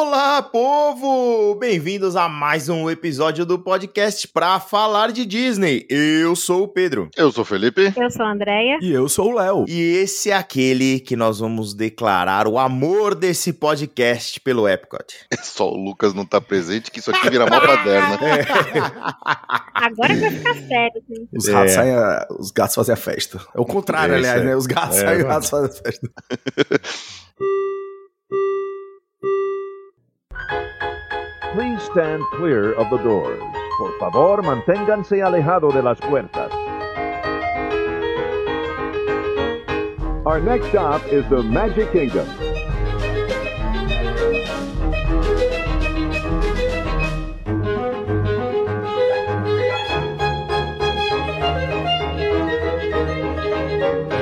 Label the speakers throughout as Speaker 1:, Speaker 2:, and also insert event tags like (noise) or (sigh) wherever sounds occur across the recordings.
Speaker 1: Olá, povo! Bem-vindos a mais um episódio do podcast pra falar de Disney. Eu sou o Pedro.
Speaker 2: Eu sou o Felipe.
Speaker 3: Eu sou a Andrea.
Speaker 4: E eu sou o Léo.
Speaker 1: E esse é aquele que nós vamos declarar o amor desse podcast pelo Epcot. (laughs)
Speaker 2: É só o Lucas não tá presente, que isso aqui vira mó baderna. (laughs)
Speaker 3: Agora vai ficar sério. Assim.
Speaker 4: Os,
Speaker 1: É.
Speaker 4: ratos saem a- os gatos fazem a festa. É o contrário,
Speaker 1: É,
Speaker 4: aliás,
Speaker 1: é.
Speaker 4: né? Os gatos
Speaker 1: É,
Speaker 4: saem e os ratos fazem a festa. (laughs)
Speaker 5: Please stand clear of the doors. Por favor, manténganse alejado de las puertas. Our next stop is the Magic Kingdom.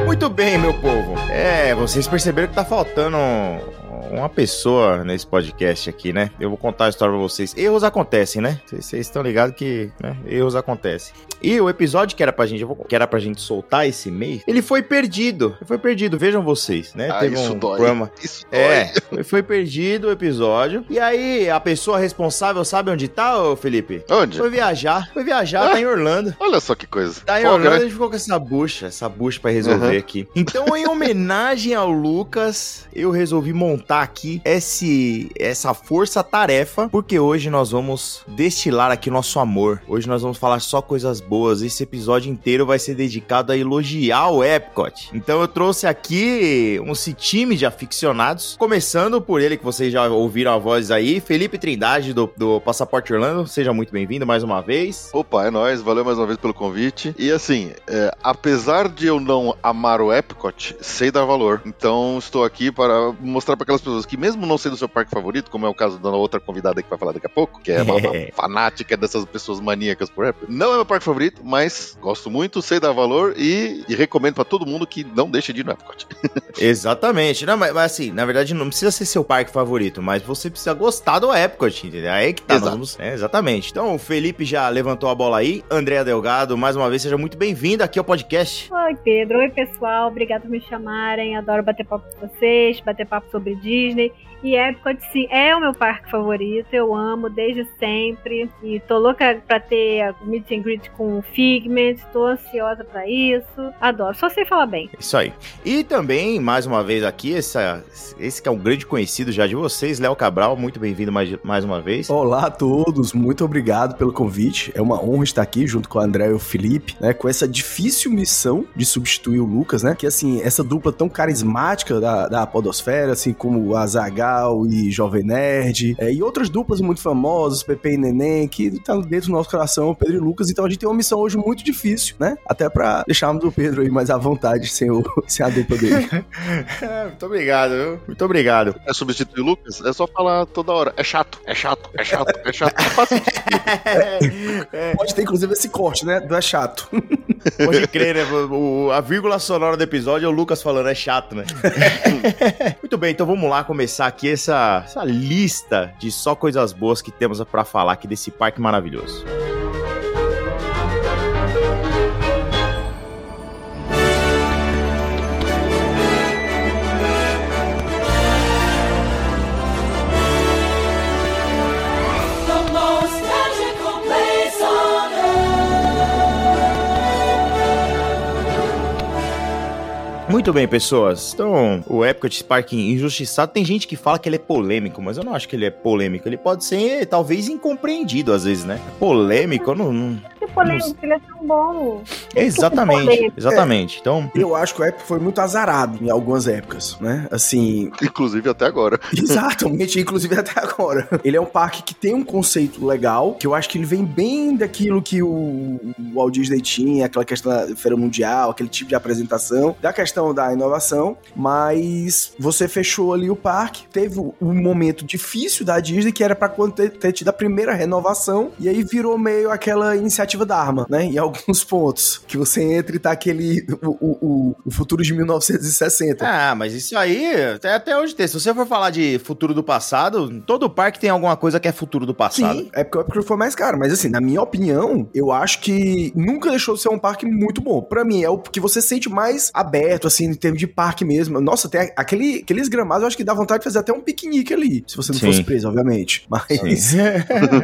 Speaker 1: Muito bem, meu povo. É, vocês perceberam que tá faltando uma pessoa nesse podcast aqui, né? Eu vou contar a história pra vocês. Erros acontecem, né? Vocês estão ligados que né? erros acontecem. E o episódio que era pra gente, que era pra gente soltar esse mês, ele foi perdido. Ele foi perdido, vejam vocês, né?
Speaker 2: Ah,
Speaker 1: Teve
Speaker 2: isso
Speaker 1: um
Speaker 2: dói.
Speaker 1: problema
Speaker 2: Isso dói.
Speaker 1: é, foi- foi perdido o episódio. E aí, a pessoa responsável sabe onde tá, ô Felipe?
Speaker 2: Onde?
Speaker 1: Foi viajar. Foi viajar, tá em Orlando.
Speaker 2: Olha só que coisa.
Speaker 1: Tá em Orlando, a
Speaker 2: né?
Speaker 1: gente ficou com essa bucha, essa bucha pra resolver
Speaker 2: Uhum.
Speaker 1: aqui. Então, em homenagem ao Lucas, eu resolvi montar aqui esse, essa força-tarefa, porque hoje nós vamos destilar aqui nosso amor. Hoje nós vamos falar só coisas boas. Esse episódio inteiro vai ser dedicado a elogiar o Epcot. Então, eu trouxe aqui um time de aficionados, começando por ele, que vocês já ouviram a voz aí, Felipe Trindade, do, do Passaporte Orlando. Seja muito bem-vindo mais uma vez.
Speaker 2: Opa, é nóis, valeu mais uma vez pelo convite. E assim, é, apesar de eu não amar o Epcot, sei dar valor. Então estou aqui para mostrar para aquelas pessoas que, mesmo não sendo o seu parque favorito, como é o caso da outra convidada que vai falar daqui a pouco, que é uma, uma (laughs) fanática dessas pessoas maníacas por Epcot, não é meu parque favorito, mas gosto muito, sei dar valor e, e recomendo para todo mundo que não deixe de ir no Epcot. (laughs)
Speaker 1: Exatamente. Não, mas, mas assim, na verdade não precisa ser seu parque favorito, mas você precisa gostar do Epcot, entendeu? Aí que tá.
Speaker 2: Exato.
Speaker 1: vamos- é, exatamente. Então o Felipe já levantou a bola aí. Andréa Delgado, mais uma vez, seja muito bem-vindo aqui ao podcast.
Speaker 3: Oi, Pedro. Oi, pessoal. Obrigado por me chamarem. Adoro bater papo com vocês, bater papo sobre Disney. Disney. E Epcot, sim, é o meu parque favorito. Eu amo desde sempre. E tô louca pra ter a meet and greet com o Figment. Tô ansiosa pra isso. Adoro. Só sei falar bem.
Speaker 1: Isso aí. E também, mais uma vez aqui, essa, esse que é um grande conhecido já de vocês, Léo Cabral, muito bem-vindo mais, mais uma vez.
Speaker 4: Olá a todos, muito obrigado pelo convite. É uma honra estar aqui junto com o André e o Felipe, né? Com essa difícil missão de substituir o Lucas, né? Que assim, essa dupla tão carismática da, da Podosfera, assim como a E Jovem Nerd, é, e outras duplas muito famosas, Pepe e Neném, que tá dentro do nosso coração, Pedro e Lucas. Então a gente tem uma missão hoje muito difícil, né? Até pra deixarmos o Pedro aí mais à vontade sem, o, (laughs) sem a dupla dele. (laughs)
Speaker 1: muito obrigado, viu? Muito obrigado.
Speaker 2: É substituir o Lucas? É só falar toda hora. É chato, é chato, é chato, é chato. (laughs) É fácil.
Speaker 4: Pode ter inclusive esse corte, né? Do é chato.
Speaker 1: Pode crer, né? O- a vírgula sonora do episódio é o Lucas falando, é chato, né? (laughs) Muito bem, então vamos lá começar aqui essa, essa lista de só coisas boas que temos pra falar aqui desse parque maravilhoso. Muito bem, pessoas. Então, o Epcot Park injustiçado, tem gente que fala que ele é polêmico, mas eu não acho que ele é polêmico. Ele pode ser, talvez, incompreendido às vezes, né? Polêmico, eu não... não...
Speaker 3: Polêmico, ele é tão bom.
Speaker 1: Exatamente, exatamente. Então,
Speaker 4: Eu acho que o Epic foi muito azarado em algumas épocas, né? Assim,
Speaker 2: Inclusive até agora. (laughs)
Speaker 4: Exatamente, inclusive até agora. Ele é um parque que tem um conceito legal, que eu acho que ele vem bem daquilo que o, o Walt Disney tinha, aquela questão da Feira Mundial, aquele tipo de apresentação, da questão da inovação, mas você fechou ali o parque, teve um momento difícil da Disney, que era pra quando ter, ter tido a primeira renovação, e aí virou meio aquela iniciativa Dharma, né? Em alguns pontos. Que você entra e tá aquele. O, o, o- futuro de 1960.
Speaker 1: Ah, mas isso aí, até, até hoje tem. Se você for falar de futuro do passado, todo parque tem alguma coisa que é futuro do passado.
Speaker 4: Sim, é porque o Epcot foi mais caro. Mas assim, na minha opinião, eu acho que nunca deixou de ser um parque muito bom. Pra mim, é o que você sente mais aberto, assim, em termos de parque mesmo. Nossa, tem aquele, aqueles gramados, eu acho que dá vontade de fazer até um piquenique ali. Se você não
Speaker 1: Sim.
Speaker 4: fosse preso, obviamente. Mas. (laughs)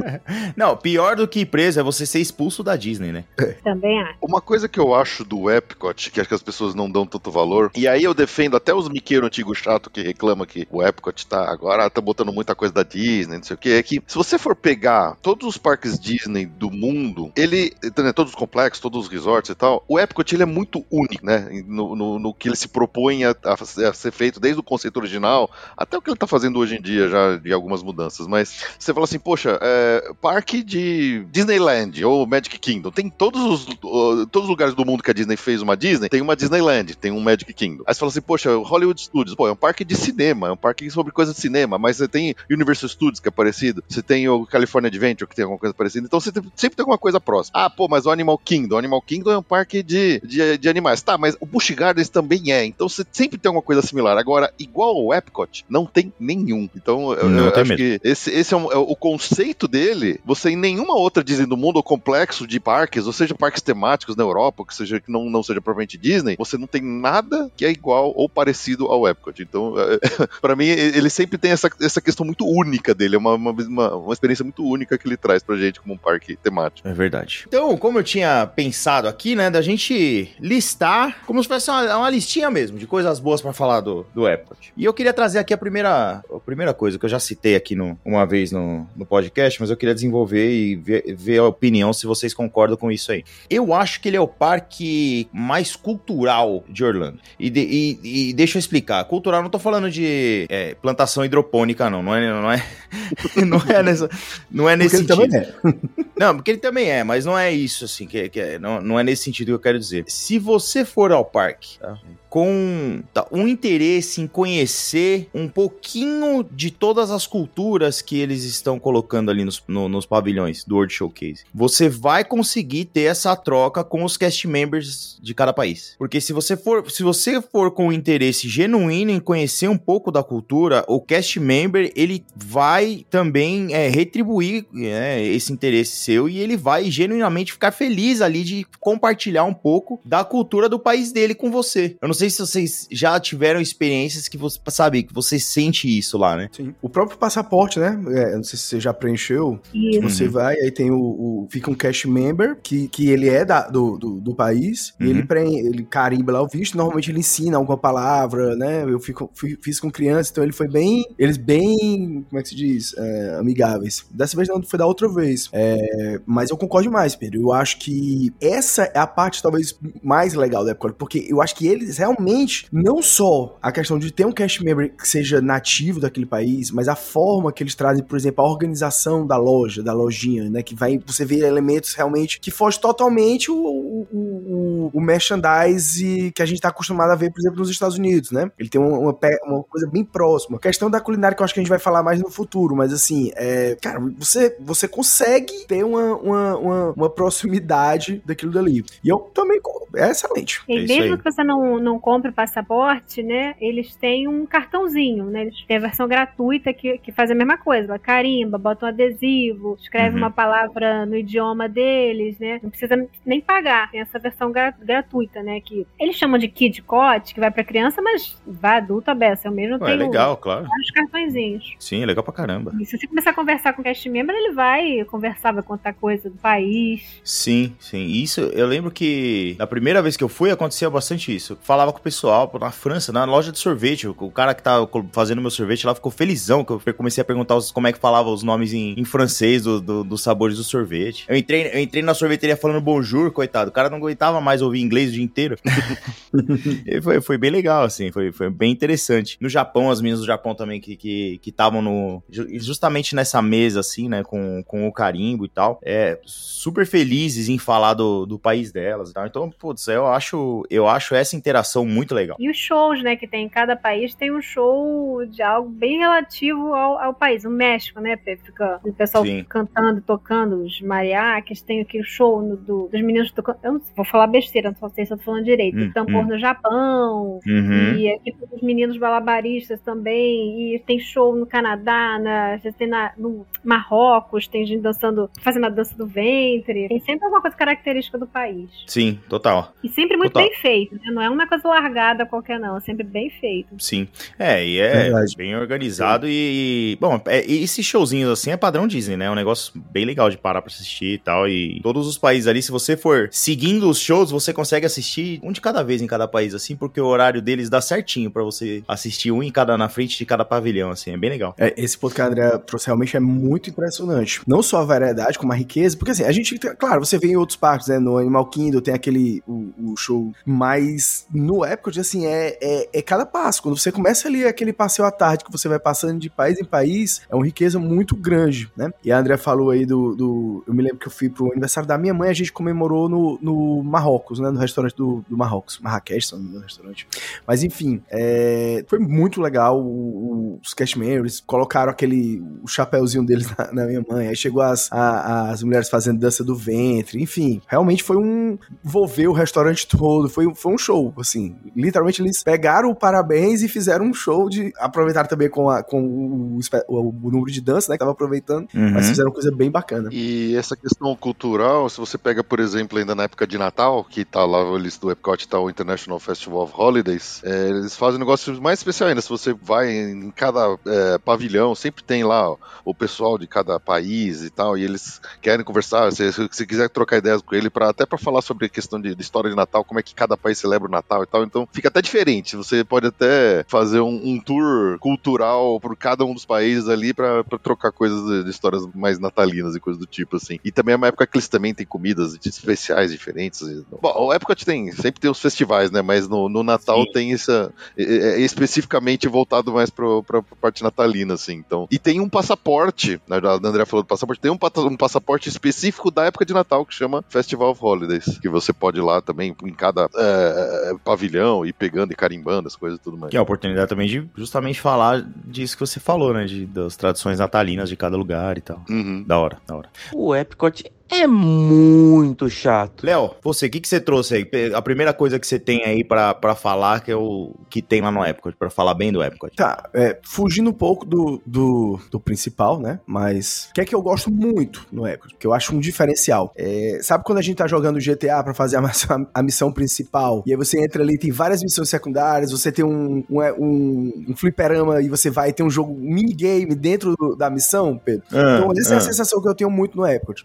Speaker 4: (laughs)
Speaker 1: Não, pior do que preso é você ser expulso da Disney, né?
Speaker 3: Também acho.
Speaker 2: Uma coisa que eu acho do Epcot, que acho que as pessoas não dão tanto valor, e aí eu defendo até os miqueiros antigos chato que reclama que o Epcot tá agora tá botando muita coisa da Disney, não sei o que, é que se você for pegar todos os parques Disney do mundo, ele, né, todos os complexos, todos os resorts e tal, o Epcot ele é muito único, né, no, no- no que ele se propõe a, a ser feito desde o conceito original até o que ele tá fazendo hoje em dia já de algumas mudanças, mas você fala assim, poxa, é, parque de Disneyland ou Magic Kingdom, tem todos os, uh, todos os lugares do mundo que a Disney fez uma Disney, tem uma Disneyland, tem um Magic Kingdom. Aí você fala assim, poxa, o Hollywood Studios, pô, é um parque de cinema, é um parque sobre coisa de cinema, mas você tem Universal Studios, que é parecido, você tem o California Adventure, que tem alguma coisa parecida, então você tem- sempre tem alguma coisa próxima. Ah, pô, mas o Animal Kingdom, o Animal Kingdom é um parque de, de, de animais. Tá, mas o Busch Gardens também é, então você sempre tem alguma coisa similar. Agora, igual ao Epcot, não tem nenhum. Então, eu, eu acho que esse, esse é, um- é o conceito dele, você em nenhuma outra Disney do mundo, ou complexo de parques, ou seja, parques temáticos na Europa, que seja que não, não seja propriamente Disney, você não tem nada que é igual ou parecido ao Epcot. Então, (laughs) é, pra mim, ele sempre tem essa, essa questão muito única dele, é uma, uma, uma, uma experiência muito única que ele traz pra gente como um parque temático.
Speaker 1: É verdade. Então, como eu tinha pensado aqui, né, da gente listar como se fosse uma, uma listinha mesmo de coisas boas pra falar do, do Epcot. E eu queria trazer aqui a primeira, a primeira coisa que eu já citei aqui no, uma vez no, no podcast, mas eu queria desenvolver e ver, ver a opinião se vocês concordam com isso aí. Eu acho que ele é o parque mais cultural de Orlando. E, de- e- e deixa eu explicar. Cultural, não tô falando de é, plantação hidropônica, não. Não é, não é, (laughs) não é, nessa, não é nesse
Speaker 4: Porque ele
Speaker 1: sentido.
Speaker 4: também é. (laughs)
Speaker 1: Não, porque ele também é, mas não é isso, assim, que, que é, não, não é nesse sentido que eu quero dizer. Se você for ao parque tá, com tá, um interesse em conhecer um pouquinho de todas as culturas que eles estão colocando ali nos, no- nos pavilhões do World Showcase, você vai conseguir ter essa troca com os cast members de cada país. Porque se você for, se você for com um interesse genuíno em conhecer um pouco da cultura, o cast member ele vai também é, retribuir é, esse interesse seu e ele vai genuinamente ficar feliz ali de compartilhar um pouco da cultura do país dele com você. Eu não sei se vocês já tiveram experiências que você sabe que você sente isso lá, né?
Speaker 4: Sim. O próprio passaporte, né? É, não sei se você já preencheu.
Speaker 3: Isso.
Speaker 4: Você vai, aí tem o, o- Fica um cash member, que, que ele é da- do, do, do país,
Speaker 1: Uhum.
Speaker 4: e ele, preen, ele carimba lá o visto. Normalmente ele ensina alguma palavra, né? Eu fico, fui- fiz com criança, então ele foi bem. Eles bem. Como é que se diz? É, amigáveis. Dessa vez não, foi da outra vez. É, mas eu concordo mais, Pedro. Eu acho que essa é a parte talvez mais legal da Epcot, porque eu acho que eles realmente, não só a questão de ter um cash member que seja nativo daquele país, mas a forma que eles trazem, por exemplo, a organização da loja, da lojinha, né? Que vai você vê elementos realmente que foge totalmente o, o, o, o merchandise que a gente tá acostumado a ver, por exemplo, nos Estados Unidos, né? Ele tem uma, uma, coisa bem próxima. questão da culinária que eu acho que a gente vai falar mais no futuro, mas assim, é, cara, você, você consegue ter uma, uma, uma, uma proximidade daquilo dali. E eu também. É excelente.
Speaker 3: E
Speaker 1: É isso
Speaker 3: mesmo
Speaker 1: aí.
Speaker 3: que você não, não compre o passaporte, né? Eles têm um cartãozinho, né? Eles têm a versão gratuita que, que faz a mesma coisa. Ela carimba, bota um adesivo, escreve
Speaker 1: Uhum.
Speaker 3: uma palavra no idioma deles, né? Não precisa nem pagar. Tem essa versão gra- gratuita, né? Que eles chamam de Kid Cot, que vai pra criança, mas vai adulto a beça. Eu mesmo
Speaker 1: Ué, é
Speaker 3: tenho
Speaker 1: legal, claro.
Speaker 3: vários cartõezinhos.
Speaker 1: Sim, é legal pra caramba.
Speaker 3: E se você começar a conversar com o cast member, ele vai conversar, vai contar coisa do país.
Speaker 1: Sim, sim. Isso, eu lembro que na primeira vez que eu fui, acontecia bastante isso. Eu falava com o pessoal na França, na loja de sorvete. O cara que tava co- fazendo meu sorvete lá ficou felizão, que eu comecei a perguntar os- como é que falava os nomes em, em francês do- do- dos sabores do sorvete. Eu entrei, eu entrei na sorveteria falando bonjour, coitado. O cara não aguentava mais ouvir inglês o dia inteiro. (laughs) E foi, foi bem legal, assim, foi, foi bem interessante. No Japão, as meninas do Japão também que estavam no. Justamente nessa mesa, assim, né, com, com o carimbo e tal, é, super felizes em falar do, do país delas e tal. Então, putz, eu acho, eu acho essa interação muito legal.
Speaker 3: E os shows, né, que tem em cada país, tem um show de algo bem relativo ao, ao país. O México, né, fica o pessoal
Speaker 1: Sim.
Speaker 3: cantando, tocando, os mariachis, tem aquele show no- do- dos meninos tocando. Eu não sei, vou falar besteira, não sei se eu tô falando direito.
Speaker 1: Hum,
Speaker 3: Tambor
Speaker 1: hum.
Speaker 3: no Japão.
Speaker 1: Uhum.
Speaker 3: E aqui tem os meninos balabaristas também. E tem show no Canadá, na, já tem na, no Marrocos, tem gente dançando, fazendo a dança do ventre. Tem sempre alguma coisa característica do país.
Speaker 1: Sim, total.
Speaker 3: E sempre muito
Speaker 1: Total.
Speaker 3: bem feito, né? Não é uma coisa largada qualquer, não. É sempre bem feito.
Speaker 1: Sim. É, e é
Speaker 4: Verdade.
Speaker 1: bem organizado e. Bom, é, e esses showzinhos assim é padrão Disney, né? É um negócio bem legal de parar pra assistir e tal. E todos os países ali, se você for seguindo os shows, você consegue assistir um de cada vez em cada país, assim, porque o horário deles dá certinho pra você assistir um em cada na frente de cada pavilhão, assim. É bem legal.
Speaker 4: É, esse ponto que a André trouxe realmente é muito impressionante. Não só a variedade, como a riqueza, porque assim, a gente, claro, você vê em outros parques, né? No Animal Kingdom tem aquele o, o show, mas no Epcot, assim, é, é, é cada passo. Quando você começa ali aquele passeio à tarde, que você vai passando de país em país, é uma riqueza muito grande, né? E a André falou aí do, do- Eu me lembro que eu fui pro aniversário da minha mãe, a gente comemorou no, no Marrocos, né? No restaurante do, do Marrocos. Marrakech, se não me engano, o restaurante. Mas enfim, é, foi muito legal. o- o- os members colocaram aquele o chapéuzinho deles (laughs) na, na minha mãe. Aí chegou as, a- as mulheres fazendo dança do ventre. Enfim, realmente foi um. Envolveu o restaurante todo. Foi, foi um show, assim. Literalmente eles pegaram o parabéns e fizeram um show de. Aproveitaram também com, a, com o, o número de dança, né? Que tava aproveitando.
Speaker 1: Uhum.
Speaker 4: Mas fizeram coisa bem bacana.
Speaker 2: E essa questão cultural, se você pega, por exemplo, ainda na época de Natal, que tá lá a lista do Epcot, tá o International Festival of Holidays, é, eles fazem um negócio mais especial ainda. Se você vai em cada é, pavilhão, sempre tem lá ó, o pessoal de cada país e tal, e eles querem conversar. Se você quiser trocar ideias com ele, pra, até para falar sobre a questão de, de história de Natal, como é que cada país celebra o Natal e tal, então fica até diferente. Você pode até fazer um, um tour cultural por cada um dos países ali pra trocar coisas de, de histórias mais natalinas e coisas do tipo, assim. E também é uma época que eles também têm comidas especiais diferentes. Bom, o Epcot tem, sempre tem os festivais, né? Mas no, no Natal
Speaker 1: Sim.
Speaker 2: tem essa. É, é especificamente voltado mais pro, pra parte natalina, assim. Então. E tem um passaporte, na verdade, a André falou do passaporte, tem um, um passaporte específico da época de Natal que chama Festival of Holidays. Que você pode ir lá também em cada é, pavilhão e pegando e carimbando as coisas e tudo mais.
Speaker 1: Que é a oportunidade também de justamente falar disso que você falou, né? De, das tradições natalinas de cada lugar e tal.
Speaker 2: Uhum.
Speaker 1: Da hora, da hora.
Speaker 6: O Epcot é muito chato.
Speaker 1: Léo, você, o que, que você trouxe aí? A primeira coisa que você tem aí pra, pra falar, que é o que tem lá no Epcot, pra falar bem do Epcot.
Speaker 4: Tá, é, fugindo um pouco do, do, do principal, né? Mas o que é que eu gosto muito no Epcot? Que eu acho um diferencial. É, sabe quando a gente tá jogando GTA pra fazer a, missão- (laughs) a missão principal? E aí você entra ali, tem várias missões secundárias, você tem um, um, um, um fliperama e você vai ter um jogo, um minigame dentro do- da missão, Pedro. Então, essa é a sensação que eu tenho muito no Epcot.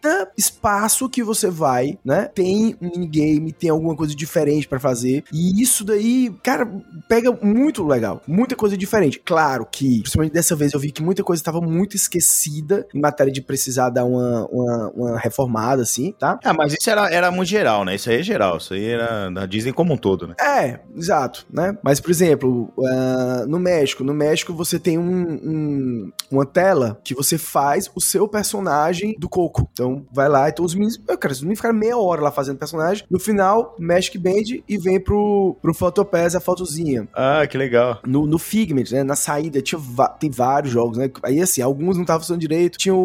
Speaker 4: Cada espaço que você vai, né, tem um minigame, tem alguma coisa diferente pra fazer. E isso daí, cara, pega muito legal. Muita coisa diferente. Claro que, principalmente dessa vez, eu vi que muita coisa estava muito esquecida em matéria de precisar dar uma, uma, uma reformada, assim, tá?
Speaker 1: Ah, mas isso era, era muito geral, né? Isso aí é geral. Isso aí era da Disney como um todo, né?
Speaker 4: É, exato, né? Mas, por exemplo, ah, no México, no México você tem um, um- uma tela que você faz o seu personagem do Coco. Então, vai lá e todos os meninos, eu cara, os meninos ficaram meia hora lá fazendo personagem. No final, Magic Band e vem pro, pro Photopass a fotozinha.
Speaker 1: Ah, que legal.
Speaker 4: No, no Figment, né? Na saída, tinha tem vários jogos, né? Aí, assim, alguns não estavam funcionando direito. Tinha o,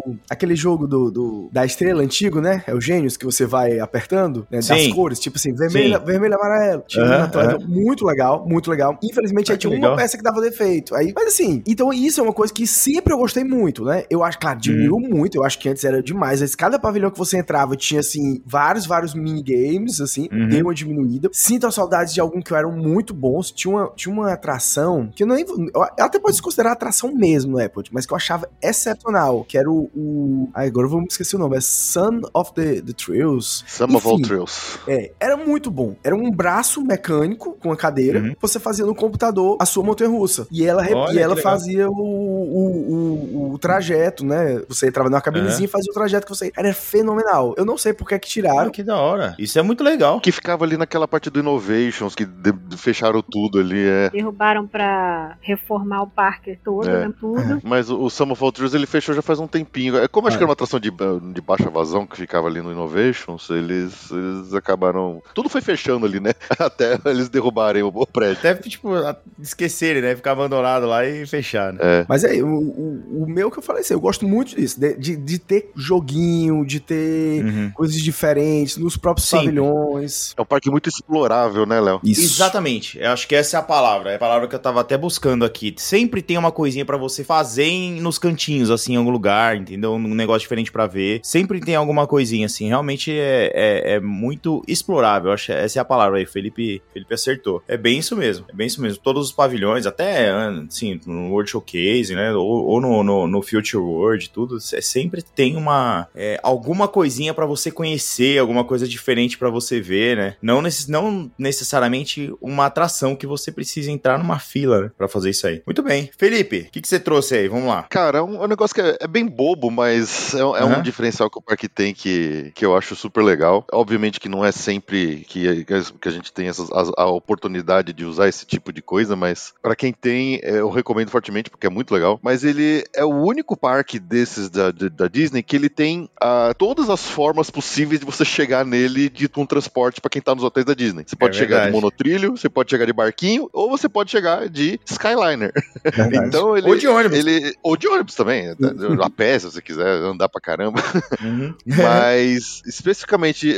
Speaker 4: o- aquele jogo do, do- da estrela antigo, né? É o Gênios, que você vai apertando, né? Das
Speaker 1: Sim.
Speaker 4: cores, tipo assim, vermelho, vermelho amarelo. Tinha
Speaker 1: Aham,
Speaker 4: na tela, muito legal, muito legal. Infelizmente,
Speaker 1: Ah,
Speaker 4: aí tinha
Speaker 1: legal.
Speaker 4: uma peça que dava defeito. Aí, mas assim, então isso é uma coisa que sempre eu gostei muito, né? Eu acho, claro, diminuiu
Speaker 1: Hum.
Speaker 4: muito. Eu acho que antes era demais. Mas cada pavilhão que você entrava tinha, assim, vários, vários minigames, assim,
Speaker 1: Uhum.
Speaker 4: deu uma diminuída. Sinto a saudade de algum que eram muito bons. Tinha uma, tinha uma atração que eu nem. Ela até pode se considerar atração mesmo no Apple, mas que eu achava excepcional. Que era o. o ai, agora eu vou me esquecer o nome. É Son of the, the Trails.
Speaker 2: Some of all trails.
Speaker 4: É, era muito bom. Era um braço mecânico com a cadeira.
Speaker 1: Uhum.
Speaker 4: Você fazia no computador a sua montanha russa. E ela,
Speaker 1: Olha,
Speaker 4: e ela fazia o, o, o- o trajeto, né? Você entrava numa cabinezinha e fazia o trajeto que você. Era fenomenal. Eu não sei por que é que tiraram.
Speaker 1: Ah, que da hora. Isso é muito legal.
Speaker 2: Que ficava ali naquela parte do Innovations, que de- de- fecharam tudo ali, é.
Speaker 3: Derrubaram pra reformar o parque todo,
Speaker 2: É.
Speaker 3: né? Tudo. (laughs)
Speaker 2: Mas o, o Sum of All Trees ele fechou já faz um tempinho. É como acho
Speaker 4: Ah.
Speaker 2: que era uma atração de, de baixa vazão que ficava ali no Innovations, eles, eles acabaram. Tudo foi fechando ali, né? (laughs) Até eles derrubarem o, o prédio.
Speaker 1: Até, tipo, a- esquecerem, né? Ficar abandonado lá e fechar, né?
Speaker 2: É.
Speaker 4: Mas é, o, o, o meu que eu falei assim, eu gosto muito disso, de, de, de ter joguinho, de ter
Speaker 1: Uhum.
Speaker 4: coisas diferentes nos próprios
Speaker 1: Sim.
Speaker 4: pavilhões.
Speaker 2: É um parque muito explorável, né, Léo?
Speaker 1: Exatamente. Eu acho que essa é a palavra. É a palavra que eu tava até buscando aqui. Sempre tem uma coisinha pra você fazer em- nos cantinhos, assim, em algum lugar, entendeu? Um negócio diferente pra ver. Sempre tem alguma coisinha, assim. Realmente é, é, é muito explorável. Eu Acho que essa é a palavra aí. Felipe, Felipe acertou. É bem isso mesmo. É bem isso mesmo. Todos os pavilhões, até, assim, no World Showcase, né? Ou, ou no, no, no Future World, tudo. é- sempre tem uma... é, alguma coisinha pra você conhecer, alguma coisa diferente pra você ver, né? Não, necess, não necessariamente uma atração que você precisa entrar numa fila né, pra fazer isso aí. Muito bem. Felipe, o que, que você trouxe aí? Vamos lá.
Speaker 2: Cara, é um, é um negócio que é, é bem bobo, mas é, é
Speaker 1: Aham.
Speaker 2: um diferencial que o parque tem que, que eu acho super legal. Obviamente que não é sempre que, que a gente tem essas, a, a oportunidade de usar esse tipo de coisa, mas pra quem tem, é, eu recomendo fortemente porque é muito legal. Mas ele é o único parque desses da, de- da Disney que ele tem ah, todas as formas possíveis de você chegar nele de um transporte pra quem tá nos hotéis da Disney. Você pode chegar de monotrilho, você pode chegar de barquinho, ou você pode chegar de Skyliner. (laughs) Então ele,
Speaker 1: Ou de ônibus.
Speaker 2: ele ou de ônibus também, (laughs) a pé se você quiser andar pra caramba.
Speaker 1: Uhum. (laughs)
Speaker 2: Mas especificamente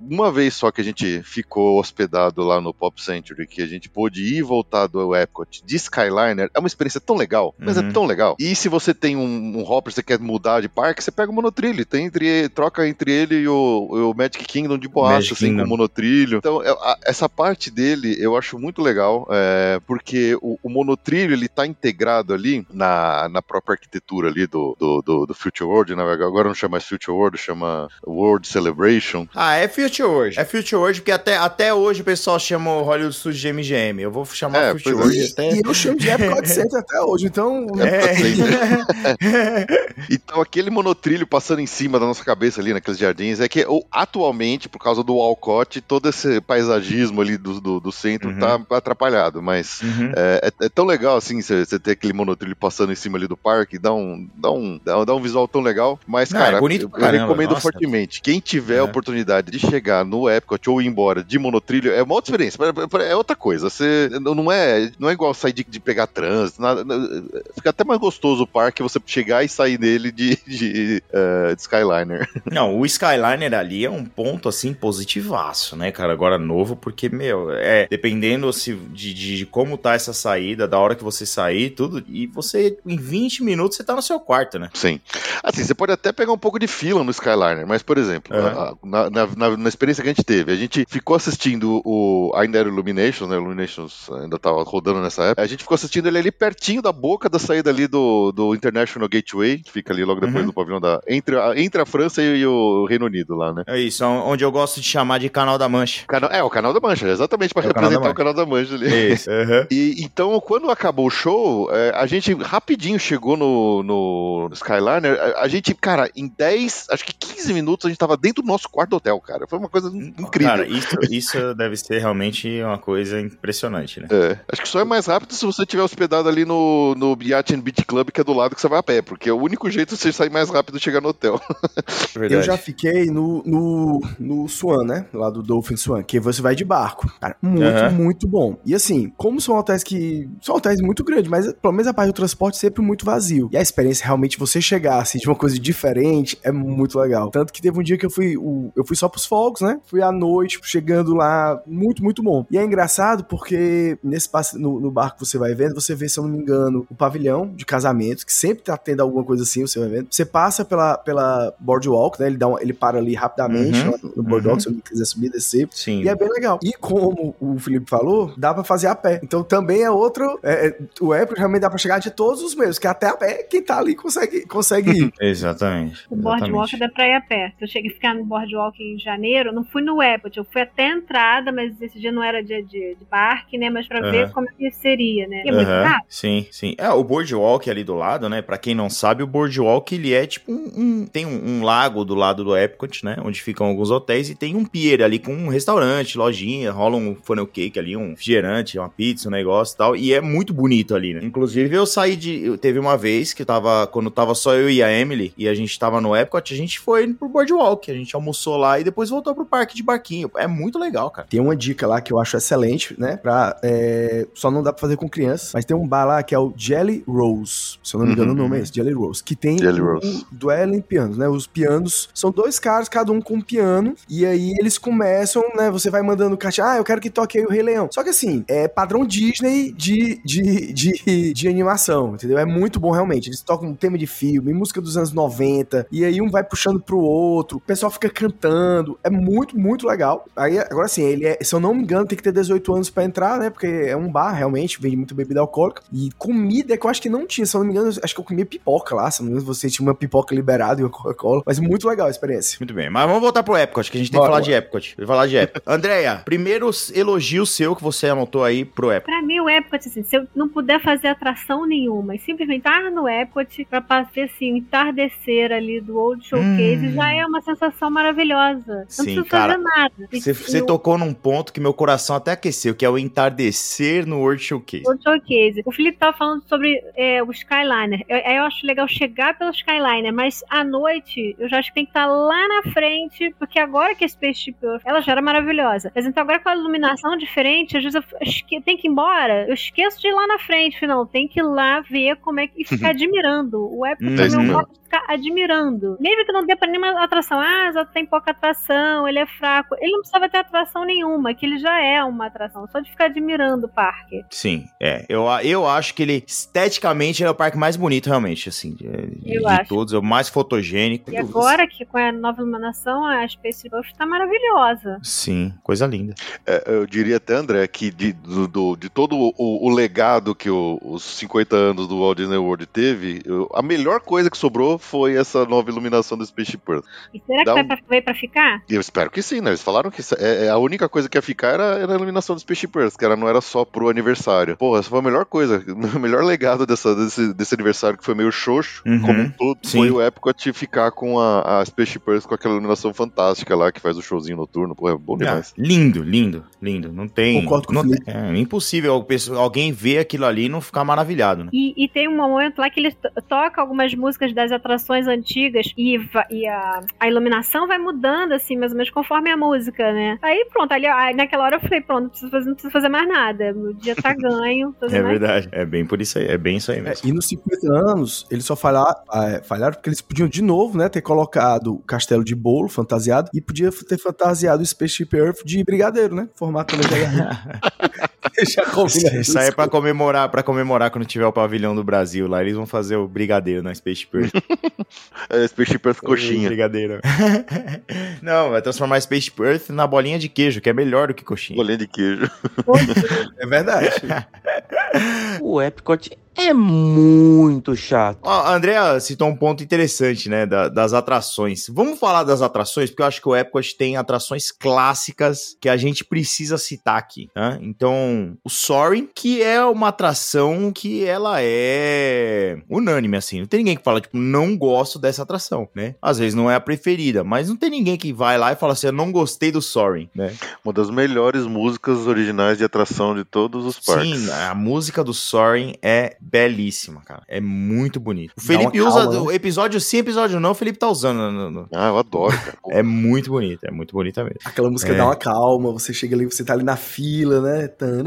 Speaker 2: uma vez só que a gente ficou hospedado lá no Pop Century, que a gente pôde ir e voltar do Epcot de Skyliner, é uma experiência tão legal, mas
Speaker 1: Uhum.
Speaker 2: é tão legal. E se você tem um, um hopper, você quer mudar de parque, você pega o monotrilho, tem entre troca entre ele e o, o Magic Kingdom de boaça,
Speaker 1: Magic
Speaker 2: assim, com
Speaker 1: Kingdom.
Speaker 2: o monotrilho. Então é- a- essa parte dele eu acho muito legal, é, porque o, o monotrilho ele tá integrado ali na, na própria arquitetura ali do, do, do, do Future World, né? agora não chama mais Future World, chama World Celebration.
Speaker 1: Ah, é Future World. É Future World, porque até, até hoje o pessoal chama o Hollywood Studios de MGM. Eu vou chamar
Speaker 2: É,
Speaker 1: Future
Speaker 2: é.
Speaker 1: World até...
Speaker 4: E eu chamo de Epcot Center até hoje, então...
Speaker 1: É. (laughs)
Speaker 2: Então aquele monotrilho passando em cima da nossa cabeça ali naqueles jardins é que atualmente, por causa do Walcott, todo esse paisagismo ali do, do, do centro
Speaker 1: Uhum.
Speaker 2: tá atrapalhado, mas
Speaker 1: Uhum.
Speaker 2: é, é- é tão legal assim você ter aquele monotrilho passando em cima ali do parque, dá um, dá um, dá, um visual tão legal. Mas,
Speaker 1: Não,
Speaker 2: cara,
Speaker 1: é bonito
Speaker 2: eu, eu
Speaker 1: caramba,
Speaker 2: recomendo
Speaker 1: nossa.
Speaker 2: fortemente. Quem tiver
Speaker 1: É.
Speaker 2: a oportunidade de chegar no Epcot ou ir embora de monotrilho, é uma outra experiência. É outra coisa. Você não é, não é igual sair de, de pegar trânsito. nada- fica até mais gostoso o parque você chegar e sair dele de, de, eh, de Skyliner. (laughs)
Speaker 1: Não, o Skyliner ali é um ponto, assim, positivaço, né, cara? Agora novo, porque, meu, é, dependendo se, de, de como tá essa saída, da hora que você sair, tudo, e você, em 20 minutos, você tá no seu quarto, né?
Speaker 2: Sim. Assim, você pode até pegar um pouco de fila no Skyliner, mas, por exemplo,
Speaker 1: Uhum.
Speaker 2: na, na- na- na experiência que a gente teve, a gente ficou assistindo o. Ainda era Illuminations, né? Illuminations ainda tava rodando nessa época. A gente ficou assistindo ele ali pertinho da boca da saída ali do, do International Gateway, que fica ali logo depois
Speaker 1: Uhum.
Speaker 2: do pavilhão da. Entre a, entre a França e, o Reino Unido lá, né?
Speaker 1: É isso, onde eu gosto de chamar de Canal da Mancha.
Speaker 2: É, o canal da Mancha, exatamente para
Speaker 1: É o Canal da
Speaker 2: representar o
Speaker 1: Mancha.
Speaker 2: canal da Mancha ali.
Speaker 1: Isso. (laughs) Uhum.
Speaker 2: E então, quando acabou o show, é, a gente rapidinho chegou no, no Skyliner. A, a gente, cara, em 10, acho que 15 minutos, a gente tava dentro do nosso quarto do hotel, cara. Foi uma coisa in- incrível.
Speaker 1: Cara, isso, isso deve ser realmente uma coisa impressionante, né?
Speaker 2: É, acho que só é mais rápido se você tiver hospedado ali no, no Yacht and Beach Club, que é do lado que você vai a pé, porque é o único jeito de você sair mais rápido e chegar no hotel.
Speaker 1: Verdade. (laughs)
Speaker 4: Eu já fiquei no, no, no Swan, né? Lá do Dolphin Swan, que você vai de barco. Cara, muito,
Speaker 1: Aham.
Speaker 4: muito bom. E assim, como são hotéis que. São hotéis muito grandes, mas pelo menos a parte do transporte sempre muito vazio. E a experiência realmente, você chegar assim, de uma coisa diferente, é muito legal. Tanto que teve um dia que eu fui. o- eu fui só pros fogos, né? Fui à noite, chegando lá, muito, muito bom. E é engraçado porque nesse passe, no, no barco que você vai vendo, você vê, se eu não me engano, o pavilhão de casamento, que sempre tá tendo alguma coisa assim, você vai vendo. Você passa pela, pela boardwalk, né? Ele, dá um- ele para ali rapidamente
Speaker 1: Uhum,
Speaker 4: lá no, boardwalk,
Speaker 1: uhum.
Speaker 4: se eu quiser subir, descer.
Speaker 1: Sim.
Speaker 4: E é bem legal. E como o Felipe falou, dá pra fazer a pé. Então também é outro. é, é, o Apple realmente dá pra chegar de todos os meios, que até a pé quem tá ali consegue, consegue ir. (laughs)
Speaker 1: Exatamente.
Speaker 3: O boardwalk
Speaker 1: exatamente.
Speaker 3: dá pra ir a pé. Eu cheguei a ficar no boardwalk em janeiro, não fui no Epcot, eu fui até a entrada, mas esse dia não era dia de, de parque, né? Mas pra
Speaker 1: Aham.
Speaker 3: ver como é que seria, né? E é muito.
Speaker 1: Sim, sim. É, o boardwalk ali do lado né? Pra quem não sabe, o Boardwalk, ele é tipo um... um- tem um, um lago do lado do Epcot, né? Onde ficam alguns hotéis e tem um pier ali com um restaurante, lojinha, rola um funnel cake ali, um refrigerante, uma pizza, um negócio e tal. E é muito bonito ali, né? Inclusive, eu saí de... eu- teve uma vez que tava... Quando tava só eu e a Emily e a gente tava no Epcot, a gente foi pro Boardwalk. A gente almoçou lá e depois voltou pro parque de barquinho. É muito legal, cara.
Speaker 4: Tem uma dica lá que eu acho excelente, né? Pra, é, só não dá pra fazer com crianças, mas tem um bar lá que é o Jelly Rose. Se eu não me engano,
Speaker 2: Uhum.
Speaker 4: o nome é esse, Jelly Rose. Que tem
Speaker 2: Jelly
Speaker 4: um
Speaker 2: Rose.
Speaker 4: Duelo em pianos, né? Os pianos são dois caras, cada um com um piano, e aí eles começam, né? Você vai mandando caixa, ah, eu quero que toque aí o Rei Leão. Só que assim, é padrão Disney de, de, de, de animação, entendeu? É muito bom realmente. Eles tocam um tema de filme, música dos anos 90, e aí um vai puxando pro outro, o pessoal fica cantando. É muito, muito legal. Aí, agora assim, ele é, se eu não me engano, tem que ter 18 anos pra entrar, né? Porque é um bar, realmente, vende muita bebida alcoólica. E comida que eu acho que não tinha, se eu não me engano, acho que eu comia pipoca lá, se não me engano, você tinha uma pipoca liberada e uma Coca-Cola. Mas muito legal a experiência.
Speaker 1: Muito bem, mas vamos voltar pro Epcot, que a gente tem
Speaker 4: Bora,
Speaker 1: que falar
Speaker 4: bora.
Speaker 1: de Epcot. Vou falar de Epcot. (laughs) Andréia, primeiro elogio seu que você anotou aí pro Epcot.
Speaker 3: Pra mim, o Epcot, assim, se eu não puder fazer atração nenhuma e simplesmente estar no Epcot pra fazer assim, o entardecer ali do Old Showcase
Speaker 1: Hum.
Speaker 3: já é uma sensação maravilhosa. Não
Speaker 1: Sim, cara,
Speaker 3: fazer nada.
Speaker 1: Você,
Speaker 3: E-
Speaker 1: você
Speaker 3: e o
Speaker 1: tocou num ponto que meu coração até aqueceu, que é o entardecer no World Showcase.
Speaker 3: Old Showcase. O Felipe tava falando sobre é, o Skyliner. Eu, eu acho legal chegar pelo Skyliner, mas à noite eu já acho que tem que estar lá na frente, porque agora que a Earth, ela já era maravilhosa. Mas então agora com a iluminação diferente, às vezes eu esque- tem que ir embora, eu esqueço de ir lá na frente, não, tem que ir lá ver como é que e ficar (laughs) admirando. O
Speaker 1: Hum,
Speaker 3: também é um ficar admirando. Mesmo que não dê pra nenhuma atração, ah, só tem pouca atração, ele é fraco. Ele não precisava ter atração nenhuma, que ele já é uma atração, só de ficar admirando o parque.
Speaker 1: Sim, é. Eu, eu acho que ele, esteticamente, é o parque mais bonito, realmente, assim. De,
Speaker 3: Eu
Speaker 1: de
Speaker 3: acho.
Speaker 1: todos, é o mais fotogênico.
Speaker 3: E agora que com a nova iluminação, a Space Buff tá maravilhosa.
Speaker 1: Sim, coisa linda.
Speaker 2: É, eu diria até, André, que de, do- do- de todo o, o legado que o- os 50 anos do Walt Disney World teve, eu- a melhor coisa que sobrou foi essa nova iluminação do Spaceship Earth.
Speaker 3: E será que
Speaker 2: Dá
Speaker 3: vai
Speaker 2: um-
Speaker 3: pra, veio pra ficar?
Speaker 2: Eu espero que sim, né? Eles falaram que é, é a única coisa que ia ficar era, era a iluminação do Spaceship Earth, que ela não era só pro aniversário. Porra, essa foi a melhor coisa, (laughs) o melhor legado dessa, desse, desse aniversário que foi meio xoxo,
Speaker 1: Uhum,
Speaker 2: como um todo,
Speaker 1: sim.
Speaker 2: foi o Epcot ficar com a, a Earth com aquela iluminação fantástica lá, que faz o showzinho noturno. Porra, é bom
Speaker 1: Ah,
Speaker 2: demais.
Speaker 1: lindo, lindo, lindo. Não tem.
Speaker 4: Concordo
Speaker 1: não,
Speaker 4: Felipe.
Speaker 1: é impossível alguém ver aquilo ali e não ficar maravilhado, né?
Speaker 3: E, e tem um momento lá que ele to- toca algumas músicas das atrações antigas e, e a, a iluminação vai mudando, assim, mais ou menos conforme a música, né? Aí pronto, ali, aí naquela hora eu falei, pronto, não preciso fazer, não preciso fazer mais nada. O dia tá (laughs) ganho.
Speaker 1: É verdade. É bem por isso aí. É bem isso aí
Speaker 4: É,
Speaker 1: mesmo.
Speaker 4: e nos 50 anos, eles só falharam, é, falharam porque eles podiam de novo, né, ter colocado o castelo de bolo fantasiado e podia ter fantasiado o Spaceship Earth de brigadeiro, né? Formato também (laughs) (laughs) já, combina
Speaker 1: Isso aí é pra comemorar, para comemorar quando tiver o pavilhão do Brasil lá. Eles vão fazer o brigadeiro na Space Earth. (laughs)
Speaker 2: É, Spaceship Earth coxinha.
Speaker 1: Brigadeiro. (laughs) Não, vai transformar a Space Earth na bolinha de queijo, que é melhor do que coxinha.
Speaker 2: Bolinha de queijo.
Speaker 4: É verdade.
Speaker 6: O Epcot é muito chato.
Speaker 1: Ó, a Andrea citou um ponto interessante, né, da- das atrações. Vamos falar das atrações, porque eu acho que o Epcot tem atrações clássicas que a gente precisa citar aqui, né? Então, o Soaring, que é uma atração que ela é unânime, assim. Não tem ninguém que fala, tipo, não gosto dessa atração, né? Às vezes não é a preferida, mas não tem ninguém que vai lá e fala assim, eu não gostei do Soaring, né?
Speaker 2: Uma das melhores músicas originais de atração de todos os parques.
Speaker 1: Sim, a música do Soaring é belíssima, cara. É muito bonito. O Felipe usa
Speaker 4: calma,
Speaker 1: o episódio sim, episódio não, o Felipe tá usando. no- no-
Speaker 2: Ah, eu adoro, cara. (laughs)
Speaker 1: É muito bonito, é muito bonita mesmo.
Speaker 4: Aquela música
Speaker 1: É.
Speaker 4: dá uma calma, você chega ali, você tá ali na fila, né? Taran.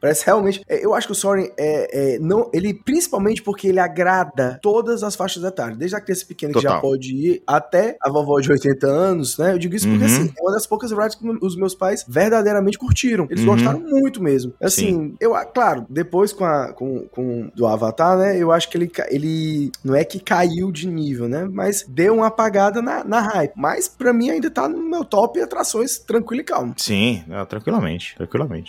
Speaker 4: Parece realmente. é, Eu acho que o Soren é, é, não, ele principalmente porque ele agrada todas as faixas etárias, desde a criança pequena que já
Speaker 1: Total.
Speaker 4: pode ir até a vovó de 80 anos, né? Eu digo isso porque
Speaker 1: Uhum.
Speaker 4: assim, é uma das poucas rides que os meus pais verdadeiramente curtiram. Eles
Speaker 1: Uhum.
Speaker 4: gostaram muito mesmo. Assim, eu, ah, claro, depois com a com, com do Avatar, né? Eu acho que ele ele não é que caiu de nível, né? Mas deu uma apagada na, na hype. Mas pra mim ainda tá no meu top atrações tranquilo e calmo.
Speaker 1: Sim, não, tranquilamente,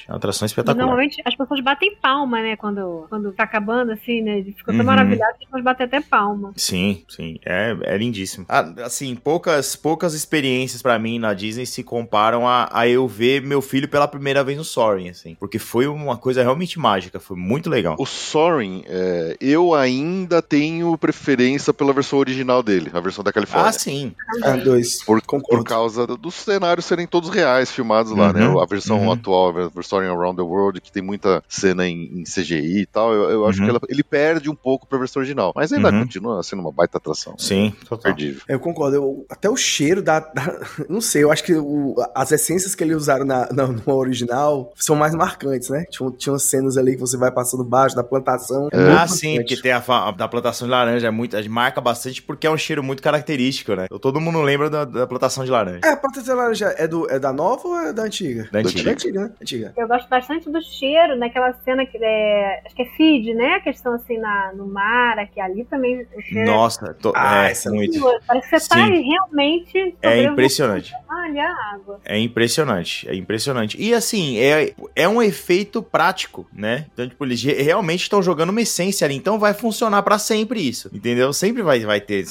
Speaker 1: tranquilamente. É uma atração espetacular.
Speaker 3: Normalmente as pessoas batem palma, né? Quando, quando tá acabando, assim, né? Ficou tão
Speaker 1: Uhum.
Speaker 3: maravilhado que as pessoas batem até palma.
Speaker 1: Sim, sim, é, é lindíssimo. Ah, assim, poucas poucas experiências pra mim na Disney se comparam a, a eu ver meu filho pela primeira vez no Soaring, assim, porque foi uma coisa realmente mágica, foi muito legal.
Speaker 2: O Soaring, é, eu ainda tenho preferência pela versão original dele, a versão da Califórnia.
Speaker 1: Ah, sim.
Speaker 4: Ah, dois.
Speaker 2: Por, por causa do- dos cenários serem todos reais, filmados lá,
Speaker 1: Uhum,
Speaker 2: né? A versão
Speaker 1: uhum.
Speaker 2: atual, a versão Around the World, que tem muita cena em, em CGI e tal, eu, eu acho
Speaker 1: Uhum.
Speaker 2: que ela- ele perde um pouco pra versão original. Mas ainda
Speaker 1: Uhum.
Speaker 2: continua sendo uma baita atração.
Speaker 1: Sim, total.
Speaker 2: Perdível.
Speaker 4: Eu concordo. eu- até o cheiro da, da- (laughs) Não sei, eu acho que o- as essências que eles usaram na, na- no original são mais marcantes, né? Tinha, tinha umas cenas ali que você vai passando baixo da plantação. É
Speaker 1: Ah, sim, porque tem a, fa- da plantação de laranja, é muito, marca bastante porque é um cheiro muito característico, né? Todo mundo lembra da, da plantação de laranja.
Speaker 4: É, a plantação de laranja é, do, é da nova ou é da antiga?
Speaker 1: Da
Speaker 4: É da
Speaker 1: antiga.
Speaker 4: antiga, né? Antiga.
Speaker 3: Eu gosto bastante do cheiro naquela cena que é. Acho que é feed, né? A questão assim na, no mar, aqui ali também. O cheiro
Speaker 1: Nossa, to-
Speaker 4: Ah,
Speaker 1: é,
Speaker 4: essa-
Speaker 1: muito.
Speaker 3: Parece que você tá realmente.
Speaker 1: É impressionante.
Speaker 3: Olha a água.
Speaker 1: É impressionante, é impressionante. E assim, é, é um efeito prático, né? Então, tipo, eles re- realmente estão jogando uma essência ali, então vai funcionar pra sempre isso, entendeu? Sempre vai, vai ter.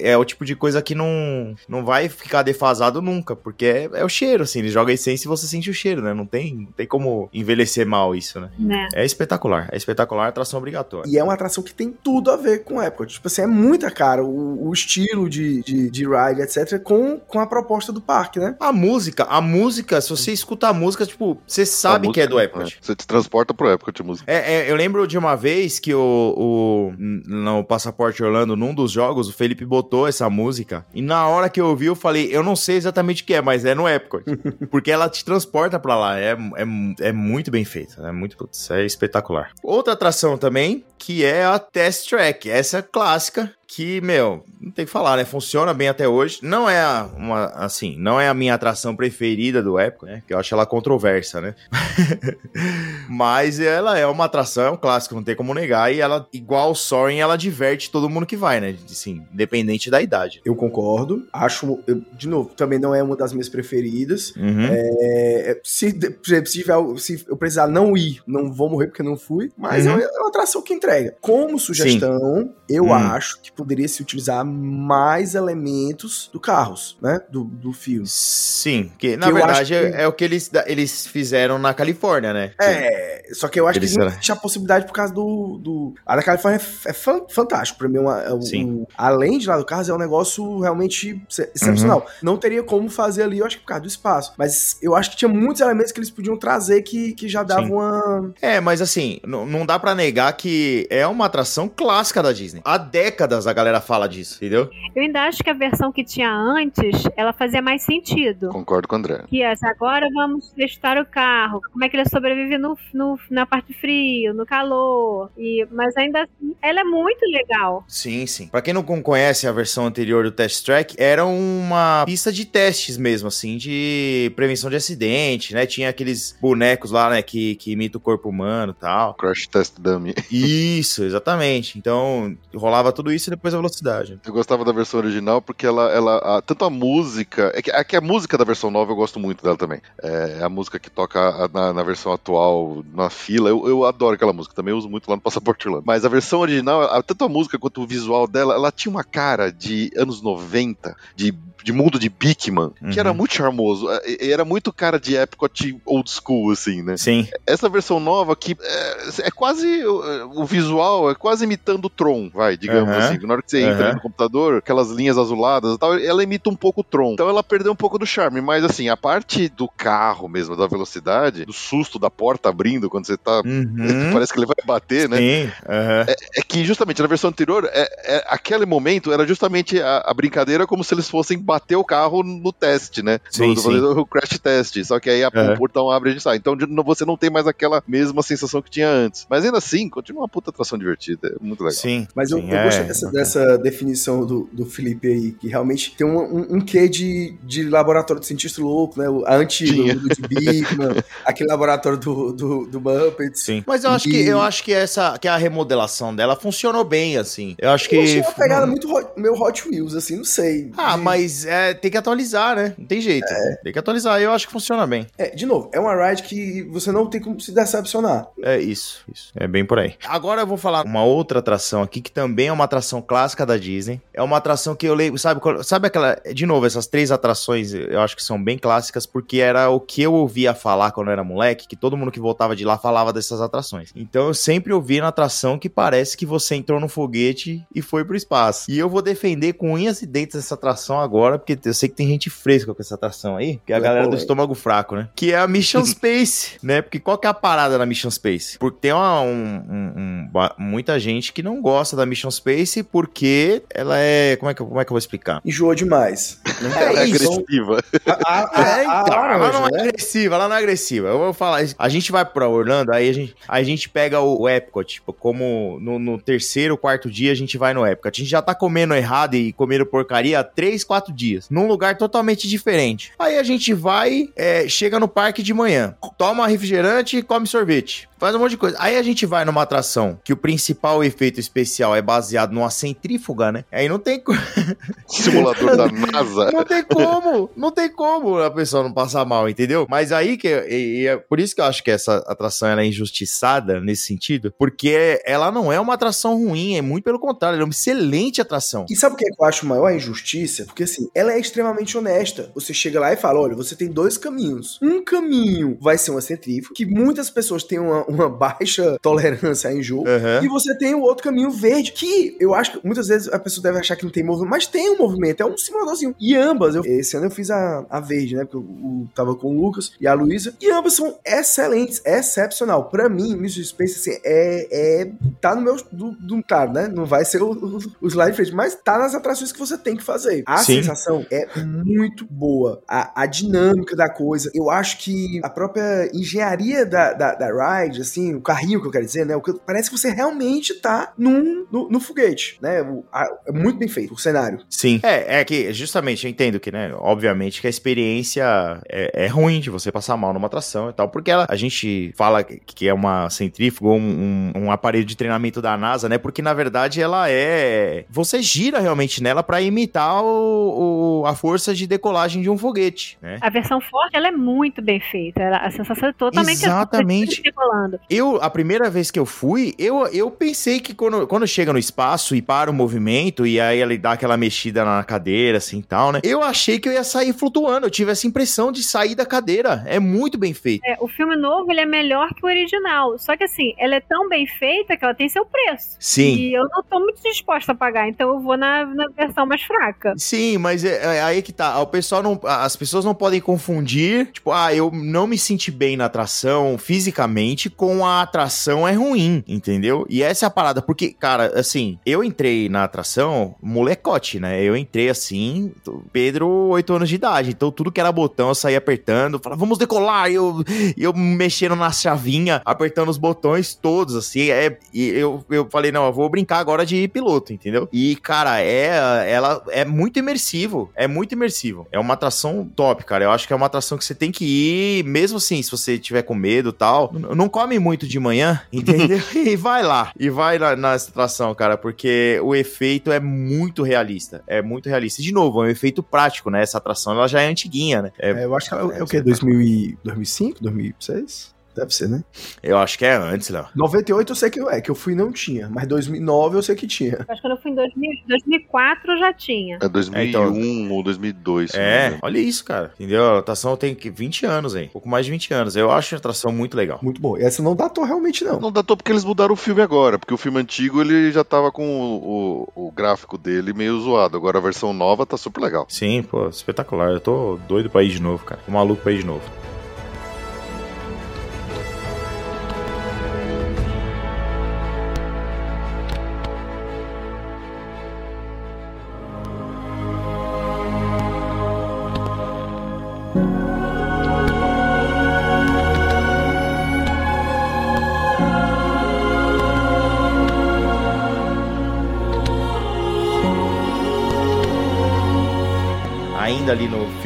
Speaker 1: É o tipo de coisa que não, não vai ficar defasado nunca, porque é, é o cheiro, assim, eles jogam a essência e você sente o cheiro, né? Não tem, não tem como envelhecer mal isso, né?
Speaker 3: Né?
Speaker 1: É espetacular, é espetacular, atração obrigatória.
Speaker 4: E é uma atração que tem tudo a ver com Epcot. Tipo assim, é muita cara o, o estilo de, de, de ride, etc., com, com a proposta do parque, né?
Speaker 1: A música, a música, se você escuta a música, tipo, você sabe que é do Epcot.
Speaker 2: né? Você te transporta pro Epcot música.
Speaker 1: É, é, eu lembro de uma vez que o, o no Passaporte Orlando, num dos jogos, o Felipe botou essa música. E na hora que eu ouvi, eu falei, eu não sei exatamente o que é, mas é no Epcot. (laughs) porque ela te transporta pra lá. É, é, é muito bem feita. É muito putz, é espetacular. Outra atração também, que é a Test Track. Essa é clássica. Que, meu, não tem o que falar, né? Funciona bem até hoje. Não é a- uma, assim, não é a minha atração preferida do Epcot, né? Que eu acho ela controversa, né? (laughs) Mas ela é uma atração, é um clássico, não tem como negar. E ela, igual o Soaring, ela diverte todo mundo que vai, né? Assim, independente da idade.
Speaker 4: Eu concordo. Acho, eu- de novo, também não é uma das minhas preferidas.
Speaker 1: Uhum.
Speaker 4: É, se, exemplo, se, tiver- se eu precisar não ir, não vou morrer porque não fui, mas
Speaker 1: Uhum.
Speaker 4: é, uma, é uma atração que entrega. Como sugestão, eu
Speaker 1: Hum.
Speaker 4: acho que poderia se utilizar mais elementos do carros, né? Do, do filme.
Speaker 1: Sim, que na
Speaker 4: Que
Speaker 1: verdade
Speaker 4: acho que-
Speaker 1: é, é o que eles, eles fizeram na Califórnia, né?
Speaker 4: É, só que eu acho
Speaker 1: Eles
Speaker 4: que não
Speaker 1: eram-
Speaker 4: existe a possibilidade por causa do. do... A da Califórnia é, é fan- fantástico. Pra mim, é uma, é um- um- além de lá do Carros, é um negócio realmente ex- excepcional.
Speaker 1: Uhum.
Speaker 4: Não teria como fazer ali, eu acho que por causa do espaço. Mas eu acho que tinha muitos elementos que eles podiam trazer que, que já davam uma.
Speaker 1: É, mas assim, não dá pra negar que é uma atração clássica da Disney. Há décadas a galera fala disso, entendeu?
Speaker 3: Eu ainda acho que a versão que tinha antes, ela fazia mais sentido.
Speaker 2: Concordo com o André.
Speaker 3: Que essa, agora vamos testar o carro. Como é que ele sobrevive no, no- na parte frio, no calor. E, mas ainda assim, ela é muito legal.
Speaker 1: Sim, sim. Pra quem não conhece a versão anterior do Test Track, era uma pista de testes mesmo, assim, de prevenção de acidente, né? Tinha aqueles bonecos lá, né, que, que imitam o corpo humano e tal.
Speaker 2: Crash Test Dummy.
Speaker 1: Isso, exatamente. Então, rolava tudo isso e depois a velocidade.
Speaker 2: Eu gostava da versão original porque ela, ela a- tanto a música, é que, é que a música da versão nova eu gosto muito dela também. É a música que toca na, na versão atual, na fila, eu, eu adoro aquela música, também uso muito lá no Passaporte Orlando. Mas a versão original, a- tanto a música quanto o visual dela, ela tinha uma cara de anos 90, de, de mundo de Bigman, que
Speaker 1: Uhum.
Speaker 2: era muito charmoso. É, Era muito cara de Epcot old school, assim, né?
Speaker 1: Sim,
Speaker 2: Essa versão nova aqui é, é quase. O, o visual é quase imitando o Tron, vai, digamos
Speaker 1: Aham.
Speaker 2: assim. Na hora que você entra
Speaker 1: Aham.
Speaker 2: no computador, aquelas linhas azuladas e tal, ela imita um pouco o Tron. Então ela perdeu um pouco do charme. Mas assim, a parte do carro mesmo, da velocidade, do susto da porta abrindo quando você tá.
Speaker 1: Uhum. (laughs)
Speaker 2: Parece que ele vai bater, né?
Speaker 1: Sim, aham.
Speaker 2: É que justamente na versão anterior, é, é- aquele momento era justamente a, a brincadeira como se eles fossem bater o carro no teste, né?
Speaker 1: Sim,
Speaker 2: no,
Speaker 1: sim.
Speaker 2: no crash test. Só que aí a-
Speaker 1: Aham.
Speaker 2: o portão abre e a gente sai. Então você não tem mais aquela mesma sensação que tinha antes. Mas ainda assim, continua uma puta atração divertida. É muito legal.
Speaker 1: Sim.
Speaker 4: Mas eu,
Speaker 1: sim,
Speaker 4: eu
Speaker 1: é
Speaker 4: gostei dessa, dessa dessa definição do, do Felipe aí, que realmente tem um, um, um quê de, de laboratório de cientista louco, né? O- A antiga,
Speaker 2: Tinha.
Speaker 4: o de Bigman, aquele laboratório do, do, do Muppets.
Speaker 1: Sim. Mas eu acho que
Speaker 4: E-
Speaker 1: eu acho que essa que a remodelação dela funcionou bem, assim. Eu acho que.
Speaker 4: Eu achei uma pegada muito hot, meio Hot Wheels, assim, não sei.
Speaker 1: Ah,
Speaker 4: De-
Speaker 1: mas é, tem que atualizar, né? Não tem jeito. Tem que atualizar. Eu acho que funciona bem.
Speaker 4: É, de novo, é uma ride que você não tem como se decepcionar.
Speaker 1: É isso, isso. É bem por aí. Agora eu vou falar uma outra atração aqui que também é uma atração clássica da Disney. É uma atração que eu lembro, sabe, sabe aquela, de novo, essas três atrações eu acho que são bem clássicas porque era o que eu ouvia falar quando eu era moleque, que todo mundo que voltava de lá falava dessas atrações. Então eu sempre ouvi na atração que parece que você entrou no foguete e foi pro espaço. E eu vou defender com unhas e dentes essa atração agora, porque eu sei que tem gente fresca com essa atração aí, que é a
Speaker 4: É
Speaker 1: galera do
Speaker 4: polêmica.
Speaker 1: estômago fraco, né? Que é a Mission (laughs) Space, né? Porque qual que é a parada da Mission Space? Porque tem uma, um- um- um- muita gente que não gosta da Mission Space porque ela é. Como é que, eu- como é que eu vou explicar?
Speaker 4: Enjoou demais. Não
Speaker 1: É
Speaker 2: Ela é agressiva.
Speaker 4: A, a,
Speaker 1: É,
Speaker 4: a-
Speaker 1: então,
Speaker 4: a
Speaker 1: ela não é
Speaker 4: né?
Speaker 1: agressiva, ela não é agressiva. Eu vou falar, a gente vai pra Orlando, aí a gente, a gente pega o, o Epcot, tipo, como no, no terceiro, quarto dia a gente vai no Epcot. A gente já tá comendo errado e comendo porcaria há três, quatro dias, num lugar totalmente diferente. Aí a gente vai, é, chega no parque de manhã, toma refrigerante e come sorvete. Faz um monte de coisa. Aí a gente vai numa atração que o principal efeito especial é baseado numa centrífuga, né? Aí não tem, co- (laughs)
Speaker 2: Simulador da NASA.
Speaker 1: não tem como, não tem como a pessoa não passar mal, entendeu? Mas aí que e- e é por isso que eu acho que essa atração ela é injustiçada nesse sentido, porque ela não é uma atração ruim, é muito pelo contrário, ela é uma excelente atração.
Speaker 4: E sabe o que é que eu acho maior injustiça? Porque assim, ela é extremamente honesta. Você chega lá e fala: olha, você tem dois caminhos. Um caminho vai ser uma centrífuga, que muitas pessoas têm uma, uma baixa (laughs) tolerância a enjoo.
Speaker 1: Aham.
Speaker 4: E você tem o outro caminho verde, que eu acho que muitas vezes a pessoa deve achar que não tem movimento, mas tem um movimento, é um simuladorzinho. E ambas, eu- esse ano eu fiz a, a verde, né? Porque eu, eu tava com o Lucas e a Luísa, e ambas são excelentes, excepcional. Pra mim, Mission Space, assim, é, é. tá no meu. Do, do, claro, né? Não vai ser o, o, o slide frente, mas tá nas atrações que você tem que fazer. A
Speaker 1: Sim.
Speaker 4: sensação é muito boa. A, a dinâmica da coisa. Eu acho que a própria engenharia da, da, da ride, assim, o carrinho que eu quero dizer, né? O que, parece que você realmente tá num, no, no foguete, né? O- a- é muito bem feito o cenário.
Speaker 1: Sim. É, é que justamente eu entendo que, né, obviamente que a experiência é, é ruim de você passar mal numa atração e tal, porque ela, a gente fala que- é uma centrífuga, um, um, um aparelho de treinamento da NASA, né, porque na verdade ela é... Você gira realmente nela pra imitar o, o- a força de decolagem de um foguete, né.
Speaker 3: A versão forte, ela é muito bem feita. Ela- A sensação é totalmente
Speaker 1: Exatamente.
Speaker 3: Decolando.
Speaker 1: Eu, a primeira vez que eu fui, eu, eu pensei que quando, quando chega no espaço e para o movimento, e aí ele dá aquela mexida na cadeira, assim e tal, né? Eu achei que eu ia sair flutuando. Eu tive essa impressão de sair da cadeira. É muito bem feito.
Speaker 3: É, o filme novo, ele é melhor que o original. Só que assim, ela é tão bem feita que ela tem seu preço.
Speaker 1: Sim.
Speaker 3: E eu não tô muito disposta a pagar, então eu vou na, na versão mais fraca.
Speaker 1: Sim, mas é, é aí que tá. O pessoal não, as pessoas não podem confundir, tipo, ah, eu não me senti bem na atração fisicamente com a atração é ruim, entendeu? E essa é a parada, porque, cara, assim, eu entrei na atração molecote, né? Eu entrei assim, Pedro, 8 anos de idade, então tudo que era botão eu saía apertando, falava, vamos decolar, e eu, eu mexendo na chavinha, apertando os botões todos, assim, é, e eu, eu falei, não, eu vou brincar agora de piloto, entendeu? E, cara, é, ela é muito imersivo, é muito imersivo. É uma atração top, cara. Eu acho que é uma atração que você tem que ir, mesmo assim, se você tiver com medo e tal, não come muito de manhã, (laughs) entendeu? e vai lá, e vai na, nessa atração, cara, porque o efeito é muito realista, é muito realista. E, de novo, é um efeito prático, né? Essa atração, ela já é antiguinha, né? É-
Speaker 4: É, eu acho que ela é, o quê? 2000 e- 2005? 2006? Deve ser, né?
Speaker 1: eu acho que é antes, Léo.
Speaker 4: 98 eu sei que é, que eu fui e não tinha, mas 2009 eu sei que tinha.
Speaker 3: Acho que quando eu fui em 2000, 2004 já tinha.
Speaker 2: É 2001 ou 2002. se não me
Speaker 1: É,
Speaker 2: engano.
Speaker 1: olha isso, cara. Entendeu? A atração tem que 20 anos, hein? Um pouco mais de 20 anos. Eu acho a atração muito legal.
Speaker 4: Muito bom. E essa não datou realmente, não.
Speaker 2: Não datou porque eles mudaram o filme agora, porque o filme antigo ele já tava com o, o- o gráfico dele meio zoado. Agora a versão nova tá super legal.
Speaker 1: Sim, pô, espetacular. Eu tô doido pra ir de novo, cara. Tô maluco pra ir de novo.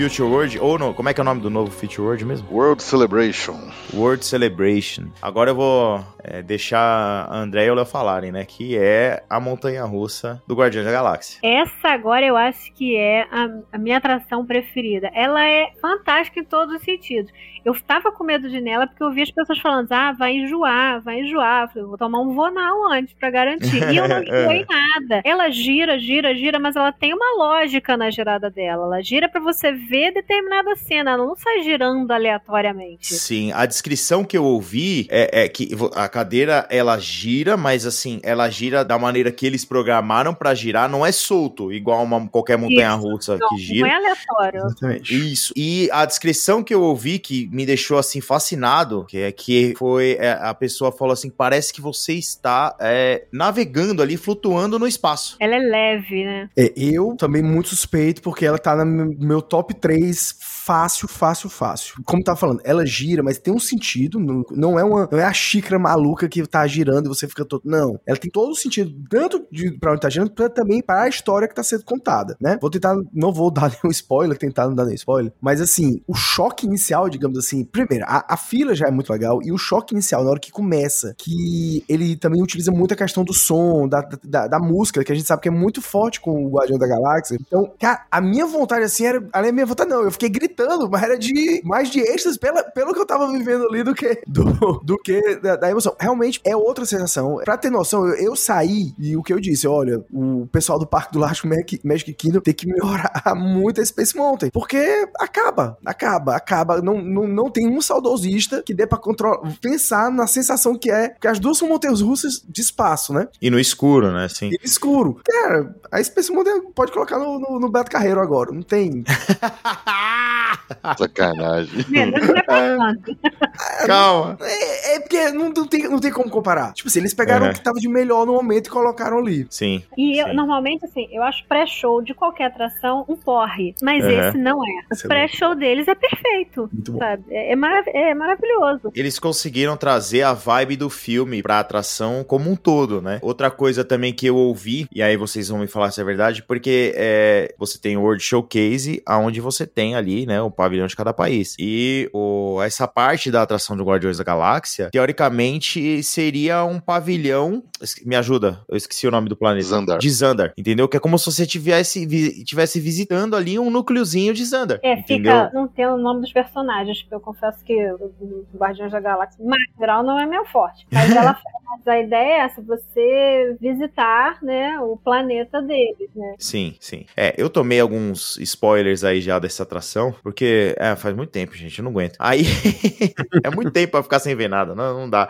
Speaker 1: Future World, ou no. Como é que é o nome do novo Future World mesmo?
Speaker 2: World Celebration.
Speaker 1: World Celebration. Agora eu vou é, deixar a André e o Léo falarem, né? Que é a montanha russa do Guardiões da Galáxia.
Speaker 3: Essa agora eu acho que é a, a minha atração preferida. Ela é fantástica em todos os sentidos. Eu tava com medo de ir nela porque eu vi as pessoas falando, ah, vai enjoar, vai enjoar. Eu falei, vou tomar um vonal antes pra garantir. E eu não (laughs) enjoei nada. Ela gira, gira, gira, mas ela tem uma lógica na girada dela. Ela gira pra você ver determinada cena. Ela não sai girando aleatoriamente.
Speaker 1: Sim, a descrição que eu ouvi é, é que a cadeira ela gira, mas assim, ela gira da maneira que eles programaram pra girar, não é solto, igual uma qualquer montanha russa
Speaker 3: Não,
Speaker 1: que
Speaker 3: não
Speaker 1: gira.
Speaker 3: é aleatório.
Speaker 4: Exatamente.
Speaker 1: Isso. E a descrição que eu ouvi que me deixou assim fascinado, que é que foi é, a pessoa falou assim, parece que você está é, navegando ali, flutuando no espaço.
Speaker 3: Ela é leve, né?
Speaker 4: É, eu também muito suspeito, porque ela tá no meu- meu top 3 fácil, fácil, fácil. Como tava falando, ela gira, mas tem um sentido, não, é uma não é a xícara maluca que tá girando e você fica todo. Não, ela tem todo o sentido, tanto de pra onde tá girando, pra, também para a história que tá sendo contada, né? Vou tentar, não vou dar (laughs) nenhum spoiler, tentar não dar nenhum spoiler, mas assim, o choque inicial, digamos assim, primeiro, a, a fila já é muito legal, e o choque inicial, na hora que começa, que ele também utiliza muito a questão do som, da, da, da música, que a gente sabe que é muito forte com o Guardião da Galáxia. Então, cara, a minha vontade, assim, era. A minha vontade não, eu fiquei gritando, mas era de mais de êxtase pela, pelo que eu tava vivendo ali do que do, do que da, da emoção. Realmente é outra sensação. Pra ter noção, eu, eu saí e o que eu disse, olha, o pessoal do Parque do Lástico Magic, Magic Kingdom tem que melhorar (laughs) muito a Space Mountain, porque acaba, acaba, acaba. Não, não, não tem um saudosista que dê pra controlar, pensar na sensação que é, porque as duas são montanhas russas de espaço, né?
Speaker 1: E no escuro, né? Assim.
Speaker 4: E escuro. Cara, a Space Mountain pode colocar no, no, no Beto Carreiro agora, não tem. (laughs) (laughs)
Speaker 2: Sacanagem.
Speaker 3: É pra (laughs) tanto.
Speaker 1: Calma.
Speaker 4: É, é porque não, não, tem, não tem como comparar. Tipo assim, eles pegaram
Speaker 1: Uhum.
Speaker 4: o que tava de melhor no momento e colocaram ali.
Speaker 1: Sim.
Speaker 3: E eu,
Speaker 1: Sim.
Speaker 3: normalmente, assim, eu acho pré-show de qualquer atração um porre. Mas
Speaker 1: Uhum.
Speaker 3: esse não é. O
Speaker 4: é
Speaker 3: pré-show deles é perfeito.
Speaker 4: Muito bom.
Speaker 3: Sabe? É, é marav- é maravilhoso.
Speaker 1: Eles conseguiram trazer a vibe do filme pra atração como um todo, né? Outra coisa também que eu ouvi, e aí vocês vão me falar se é verdade, porque é, você tem o World Showcase, aonde você tem ali, né, o pavilhão de cada país. E o, essa parte da atração do Guardiões da Galáxia, teoricamente, seria um pavilhão. Me ajuda, eu esqueci o nome do planeta.
Speaker 2: Zandar.
Speaker 1: De Zandar, entendeu? Que é como se você tivesse, vi- tivesse visitando ali um núcleozinho de Zandar.
Speaker 3: É,
Speaker 1: entendeu?
Speaker 3: fica. Não tem o nome dos personagens, porque eu confesso que o Guardiões da Galáxia, Macral não é meu forte. Mas (laughs) ela mas a ideia é essa, você visitar, né, o planeta deles, né?
Speaker 1: Sim, sim. É, eu tomei alguns spoilers aí já dessa atração, porque é, faz muito tempo, gente, eu não aguento. Aí (laughs) é muito tempo pra ficar sem ver nada, não, não dá.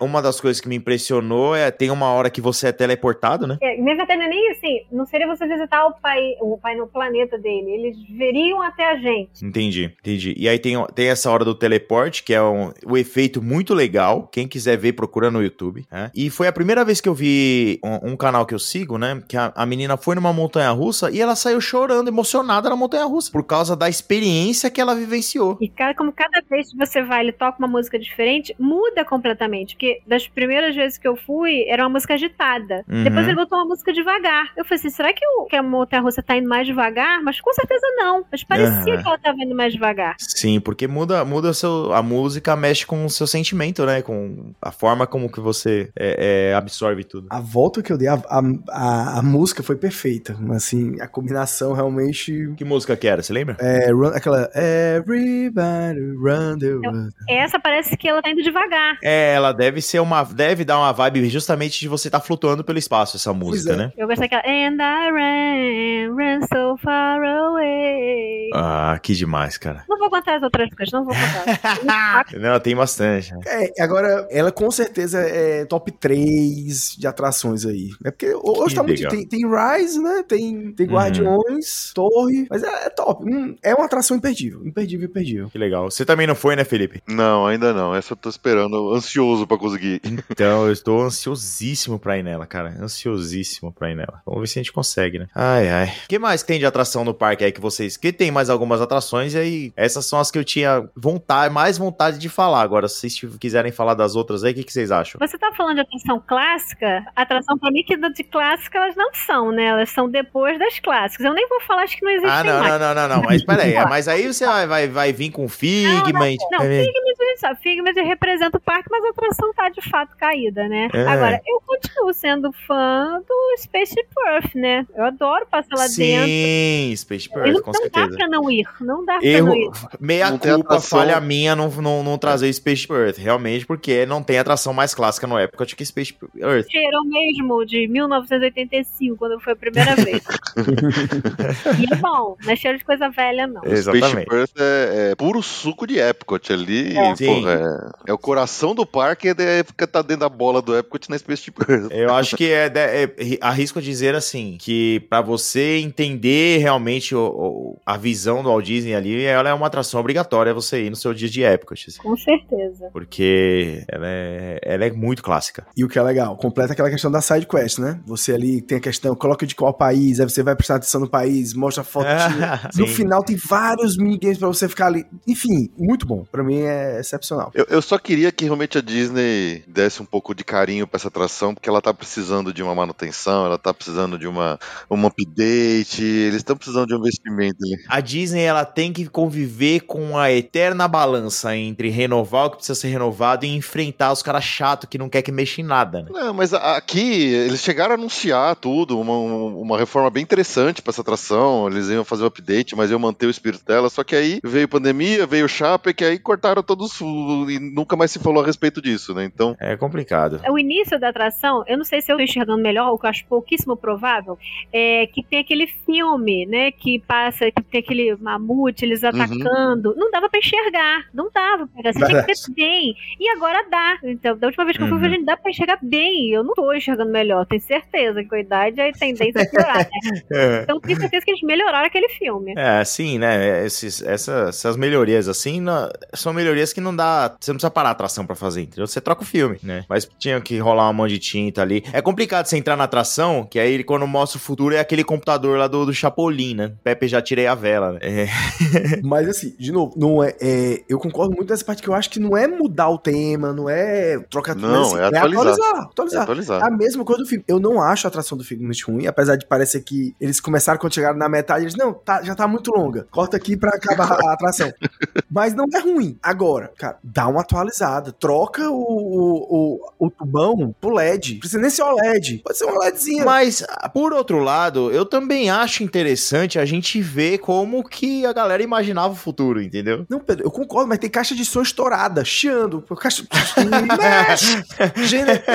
Speaker 1: Uma das coisas que me impressionou é tem uma hora que você é teleportado, né?
Speaker 3: É, nem até nem assim, não seria você visitar o pai, o pai no planeta dele, eles veriam até a gente.
Speaker 1: Entendi, entendi. E aí tem, tem essa hora do teleporte, que é um, um efeito muito legal. Quem quiser ver, procura no YouTube. né? E foi a primeira vez que eu vi um, um canal que eu sigo, né? Que a, a menina foi numa montanha russa e ela saiu chorando, emocionada na montanha russa, por causa da experiência que ela vivenciou.
Speaker 3: E cara, como cada vez que você vai, ele toca uma música diferente, muda completamente. Porque das primeiras vezes que eu fui, era uma música agitada.
Speaker 1: Uhum.
Speaker 3: Depois ele botou uma música devagar. Eu falei assim, será que, o, que a montanha russa tá indo mais devagar? Mas com certeza não. Mas parecia
Speaker 1: Aham.
Speaker 3: que ela tava indo mais devagar.
Speaker 1: Sim, porque muda, muda o seu, a música, mexe com o seu sentimento, né? Com a forma como que você é, é, absorve tudo.
Speaker 4: A volta que eu dei, a, a, a, a música foi perfeita. Assim, a combinação realmente.
Speaker 1: Que música que era, você lembra?
Speaker 4: É, run- aquela. Everybody run the world.
Speaker 3: Essa parece que ela tá indo devagar.
Speaker 1: É, ela deve ser uma. Deve dar uma vibe justamente de você estar flutuando pelo espaço, essa música,
Speaker 4: é.
Speaker 1: né?
Speaker 3: Eu gostei daquela And I ran, ran so far away.
Speaker 1: Ah, que demais, cara.
Speaker 3: Não vou contar as outras coisas, não vou contar. (laughs)
Speaker 1: Não, tem bastante. né?
Speaker 4: É, agora, ela com certeza é top 3 de atrações aí. É porque hoje
Speaker 1: Que
Speaker 4: tá muito.
Speaker 1: legal.
Speaker 4: Tem, tem Rise, né? Tem, tem
Speaker 1: Uhum.
Speaker 4: Guardiões, Torre. Mas é, é top. Hum, é uma atração imperdível. Imperdível, imperdível.
Speaker 1: Que legal. Você também não foi, né, Felipe?
Speaker 2: Não, ainda não. Essa eu tô esperando, ansioso pra conseguir.
Speaker 1: Então, eu estou ansiosíssimo pra ir nela, cara. Ansiosíssimo pra ir nela. Vamos ver se a gente consegue, né? Ai, ai. O que mais tem de atração no parque aí que vocês. Que tem mais algumas atrações e aí. Essas são as que eu tinha vontade, mais vontade de falar. Agora, se vocês quiserem falar das outras aí, o que, que vocês acham?
Speaker 3: Você tá falando de atração clássica? Atração pra mim que de clássica elas não são, né? Elas são depois das clássicas. Eu nem vou falar, acho que não existem
Speaker 1: Ah, não,
Speaker 3: mais.
Speaker 1: não, não, não, não. Mas peraí. (laughs) Mas aí você vai, vai, vai vir com Figment.
Speaker 3: Não,
Speaker 1: É,
Speaker 3: Figment, a gente sabe, Figment representa o parque, mas a atração tá de fato caída, né?
Speaker 1: É.
Speaker 3: Agora, eu continuo sendo fã do Space Earth, né? Eu adoro passar lá dentro.
Speaker 1: Sim, Space Perth,
Speaker 3: não,
Speaker 1: com
Speaker 3: não dá
Speaker 1: certeza.
Speaker 3: pra não ir, não dá pra não ir.
Speaker 1: Erro, meia
Speaker 2: Não
Speaker 1: culpa, falha minha não, não, não trazer Space Earth, realmente, porque não tem atração mais clássica no Epcot que Space Earth.
Speaker 3: Cheirou mesmo de 1985, quando foi a primeira vez. (laughs) e é bom, não é cheiro de coisa velha, não.
Speaker 1: Exatamente.
Speaker 2: Space Perth é, é puro suco de Epcot ali.
Speaker 3: É.
Speaker 1: Sim.
Speaker 2: porra, é, é o coração do parque, é fica tá dentro da bola do Epcot na Space Perth.
Speaker 1: Eu acho que é, é- arrisco a dizer assim, que pra você entender realmente o- o- a visão do Walt Disney ali, ela é uma atração obrigatória você ir no seu dia de Epcot, assim,
Speaker 3: Com certeza.
Speaker 1: porque ela é, ela é muito clássica.
Speaker 4: E o que é legal, completa aquela questão da side quest, né? Você ali tem a questão, coloca de qual país, aí você vai prestar atenção no país, mostra a foto. (laughs) no final tem vários minigames pra você ficar ali. Enfim, muito bom. Pra mim é excepcional.
Speaker 2: Eu, eu só queria que realmente a Disney desse um pouco de carinho pra essa atração, porque ela tá precisando de uma manutenção, ela tá precisando de uma, um update, eles estão precisando de um investimento ali.
Speaker 1: A Disney ela tem que conviver com a eterna balança entre renovar o que precisa ser renovado e enfrentar os caras chatos que não quer que mexa em nada, né?
Speaker 2: Não, mas aqui eles chegaram a anunciar tudo, uma, um- uma reforma bem interessante pra essa atração. Eles iam fazer o update, mas iam manter o espírito dela. Só que aí veio pandemia, veio o Chape, que aí cortaram todos e nunca mais se falou a respeito disso, né? Então,
Speaker 1: É complicado.
Speaker 3: O início da atração, eu não sei se eu estou enxergando melhor, o que eu acho pouquíssimo provável, é que tem aquele filme, né, que passa, que tem aquele mamute, eles atacando. Não dava pra enxergar, não dava pra enxergar. Você tinha que ter bem. E agora dá. Então, da última vez que eu fui,
Speaker 1: Uhum.
Speaker 3: a gente dá pra enxergar bem. Eu não tô enxergando melhor, tenho certeza que com a idade a tendência a piorar, né? (laughs) Então, tenho certeza que eles melhoraram aquele filme.
Speaker 1: É, sim, né? Esses, essas, essas melhorias assim não- são melhorias que não dá. Você não precisa parar a atração pra fazer, entendeu? Você troca o filme, né? Mas tinha que rolar uma mão de tinta ali. É complicado você entrar na atração, que aí quando mostra o futuro é aquele computador lá do, do Chapolin, né? Pepe já tirei a vela, né? É, (laughs)
Speaker 4: Mas assim, de novo, não é, é- Eu concordo muito nessa parte que eu acho que não é mudar o tema, não é trocar tudo.
Speaker 2: Não,
Speaker 4: mas, assim,
Speaker 2: é atualizar.
Speaker 4: atualizar.
Speaker 2: é
Speaker 4: atualizar.
Speaker 2: atualizar.
Speaker 4: A mesma coisa do filme. Eu não acho a atração do Figment ruim, apesar de parecer que eles começaram quando chegaram na metade, eles, não, tá- já tá muito longa. Corta aqui pra acabar a atração. Mas não é ruim. Agora, cara, dá uma atualizada. Troca o, o, o, o tubão pro LED. Não precisa nem ser OLED. Pode ser uma LEDzinha.
Speaker 1: Mas, por outro lado, eu também acho interessante a gente ver como que a galera imaginava o futuro, entendeu?
Speaker 4: Não, Pedro, eu concordo, mas tem caixa de som estourada, chiando. Caixa... (laughs)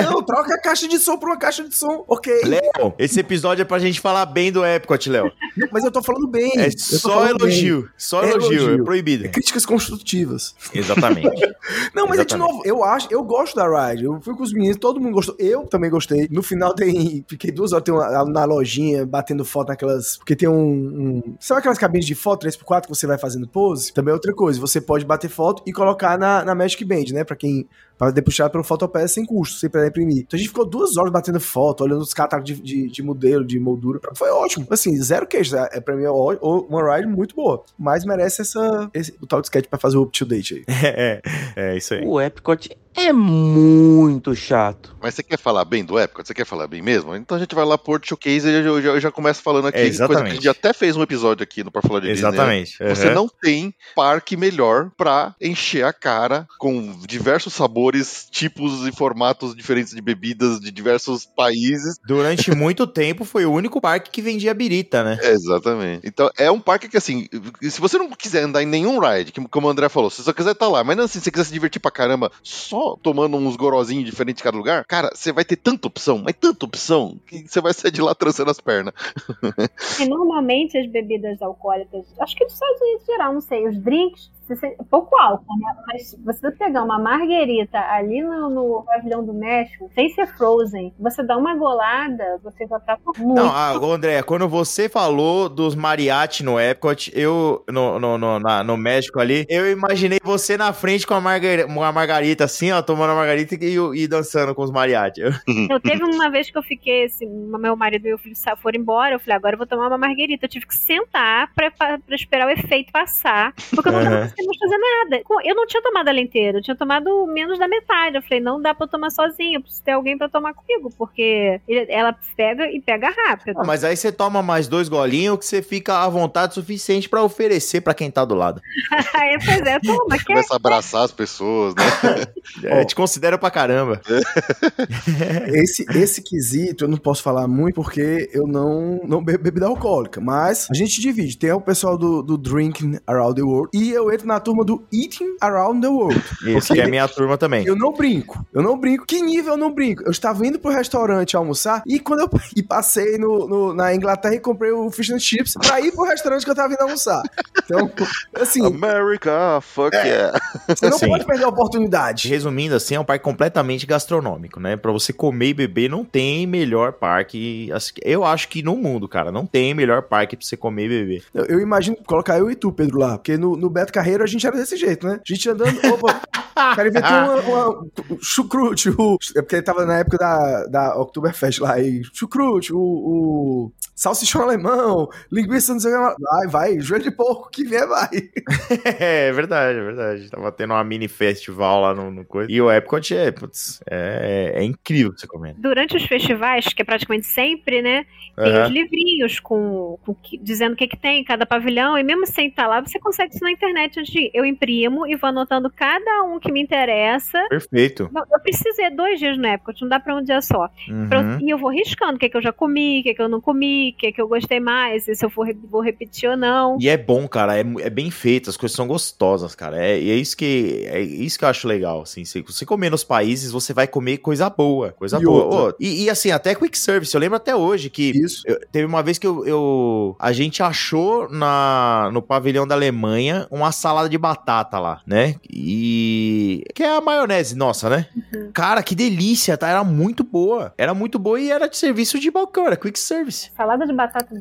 Speaker 4: Não, troca a caixa de som por uma caixa de som. Ok.
Speaker 1: Léo, esse episódio é pra gente falar bem do Epcot, Léo.
Speaker 4: Mas eu tô falando bem.
Speaker 1: É só
Speaker 4: bem.
Speaker 1: Elogio. Só
Speaker 4: É
Speaker 1: elogio,
Speaker 4: elogio.
Speaker 1: é proibido.
Speaker 4: É críticas construtivas.
Speaker 1: Exatamente. (laughs)
Speaker 4: Não, mas é de
Speaker 1: Exatamente.
Speaker 4: novo, eu acho, eu gosto da ride. Eu fui com os meninos, todo mundo gostou. Eu também gostei. No final tem. Fiquei duas horas tem uma, na lojinha, batendo foto naquelas. Porque tem um, um. Sabe aquelas cabines de foto 3x4 que você vai fazendo pose? Também é outra coisa. Você pode bater foto e colocar na, na Magic Band, né? Pra quem. Pra depuxar pelo Photopass sem custo, sem precisar imprimir. Então a gente ficou duas horas batendo foto, olhando os catálogos de, de, de modelo, de moldura. Foi ótimo. Assim, zero queijo. É, pra mim é uma ride muito boa. Mas merece essa, esse, o tal de sketch pra fazer o up-to-date aí. (laughs)
Speaker 1: É, é isso aí.
Speaker 6: O Epcot é muito chato.
Speaker 2: Mas você quer falar bem do Epcot? Você quer falar bem mesmo? Então a gente vai lá pro World Showcase e eu, já- eu já, começo falando aqui.
Speaker 1: É, exatamente.
Speaker 2: Coisa que a gente até fez um episódio aqui no Pra Falar de Disney, né?
Speaker 1: Exatamente.
Speaker 2: Você
Speaker 1: Uhum.
Speaker 2: não tem parque melhor pra encher a cara com diversos sabores, tipos e formatos diferentes de bebidas de diversos países.
Speaker 1: Durante (laughs) muito tempo foi o único parque que vendia birita, né?
Speaker 2: É, exatamente. Então é um parque que, assim, se você não quiser andar em nenhum ride, que- como o André falou, se você só quiser estar lá, mas não assim, se você quiser se divertir pra caramba, só tomando uns gorozinhos diferentes em cada lugar, cara, você vai ter tanta opção, mas tanta opção, que você vai sair de lá trançando as pernas. (laughs)
Speaker 3: E normalmente as bebidas alcoólicas, acho que dos Estados Unidos geral, não sei, os drinks você pouco álcool, né? Mas você pegar uma marguerita ali no, no pavilhão do México, sem ser frozen, você dá uma golada, você já tá com muito.
Speaker 1: Não, ah, André, quando você falou dos mariachi no Epcot, eu, no, no, no, na- no México ali, eu imaginei você na frente com a, margar, uma margarita assim, ó, tomando a margarita e, e dançando com os mariachi. (laughs) Eu-
Speaker 3: teve uma vez que eu fiquei, assim, meu marido e meu filho foram embora, eu falei, agora eu vou tomar uma marguerita. Eu tive que sentar pra, pra, pra esperar o efeito passar, porque eu não tava Mais fazer nada. Eu não tinha tomado ela inteira, eu tinha tomado menos da metade. Eu falei, não dá pra eu tomar sozinha, eu preciso ter alguém pra tomar comigo, porque ela pega e pega rápido.
Speaker 1: Ah, mas aí você toma mais dois golinhos que você fica à vontade suficiente pra oferecer pra quem tá do lado. (laughs)
Speaker 3: Aí, pois é, toma, quer?
Speaker 2: Começa a abraçar as pessoas, né? (laughs)
Speaker 1: É, te considero pra caramba. (laughs)
Speaker 4: Esse, esse quesito eu não posso falar muito porque eu não, não bebo bebida alcoólica. Mas a gente divide. Tem o pessoal do, do Drinking Around the World e eu entro na turma do Eating Around the World.
Speaker 1: Isso que é minha turma também.
Speaker 4: Eu não brinco. Eu não brinco. Que nível eu não brinco? Eu estava indo pro restaurante almoçar e quando eu (laughs) e passei no, no- na Inglaterra e comprei o Fish and Chips pra ir pro restaurante que eu tava indo almoçar. Então, assim,
Speaker 2: America, fuck yeah.
Speaker 4: você não
Speaker 1: Sim.
Speaker 4: pode perder a oportunidade.
Speaker 1: Resumindo assim, é um parque completamente gastronômico, né? Pra você comer e beber, não tem melhor parque. assim, Eu acho que no mundo, cara, não tem melhor parque pra você comer e beber.
Speaker 4: Eu, eu imagino colocar eu e tu, Pedro, lá. Porque no, no Beto Carreiro a gente era desse jeito, né? A gente andando. Opa, cara, inventou uma, uma chucrute. O, é porque tava na época da, da Oktoberfest lá. E chucrute, o, o salsichão alemão, linguiça, não sei o que. Vai, vai, joelho de porco, que vier, vai. (laughs)
Speaker 1: é verdade, é verdade. Tava tendo uma mini festival lá no, no coisa. E o Epcot é, putz, é, é incrível você comer.
Speaker 3: Durante os festivais, que é praticamente sempre, né? Tem
Speaker 1: Aham.
Speaker 3: os livrinhos com, com dizendo o que, que tem em cada pavilhão, e mesmo sem estar lá, você consegue isso na internet Eu imprimo e vou anotando cada um que me interessa.
Speaker 1: Perfeito.
Speaker 3: Eu precisei dois dias no Epcot, não dá pra um dia só.
Speaker 1: Uhum.
Speaker 3: E eu vou riscando o que, que eu já comi, o que, que eu não comi, o que, que eu gostei mais, e se eu for, vou repetir ou não.
Speaker 1: E é bom, cara, é, é bem feito, as coisas são gostosas, cara. É, e é isso que é isso que eu acho legal, assim. Se você comer nos países, você vai comer coisa boa, coisa
Speaker 4: E
Speaker 1: boa. Ô, e, e, assim, até quick service, eu lembro até hoje que
Speaker 4: Isso.
Speaker 1: eu- teve uma vez que eu, eu- a gente achou na no pavilhão da Alemanha uma salada de batata lá, né? E que é a maionese nossa, né?
Speaker 3: Uhum.
Speaker 1: Cara, que delícia, tá? Era muito boa. Era muito boa e era de serviço de balcão, era quick service.
Speaker 3: Salada de batata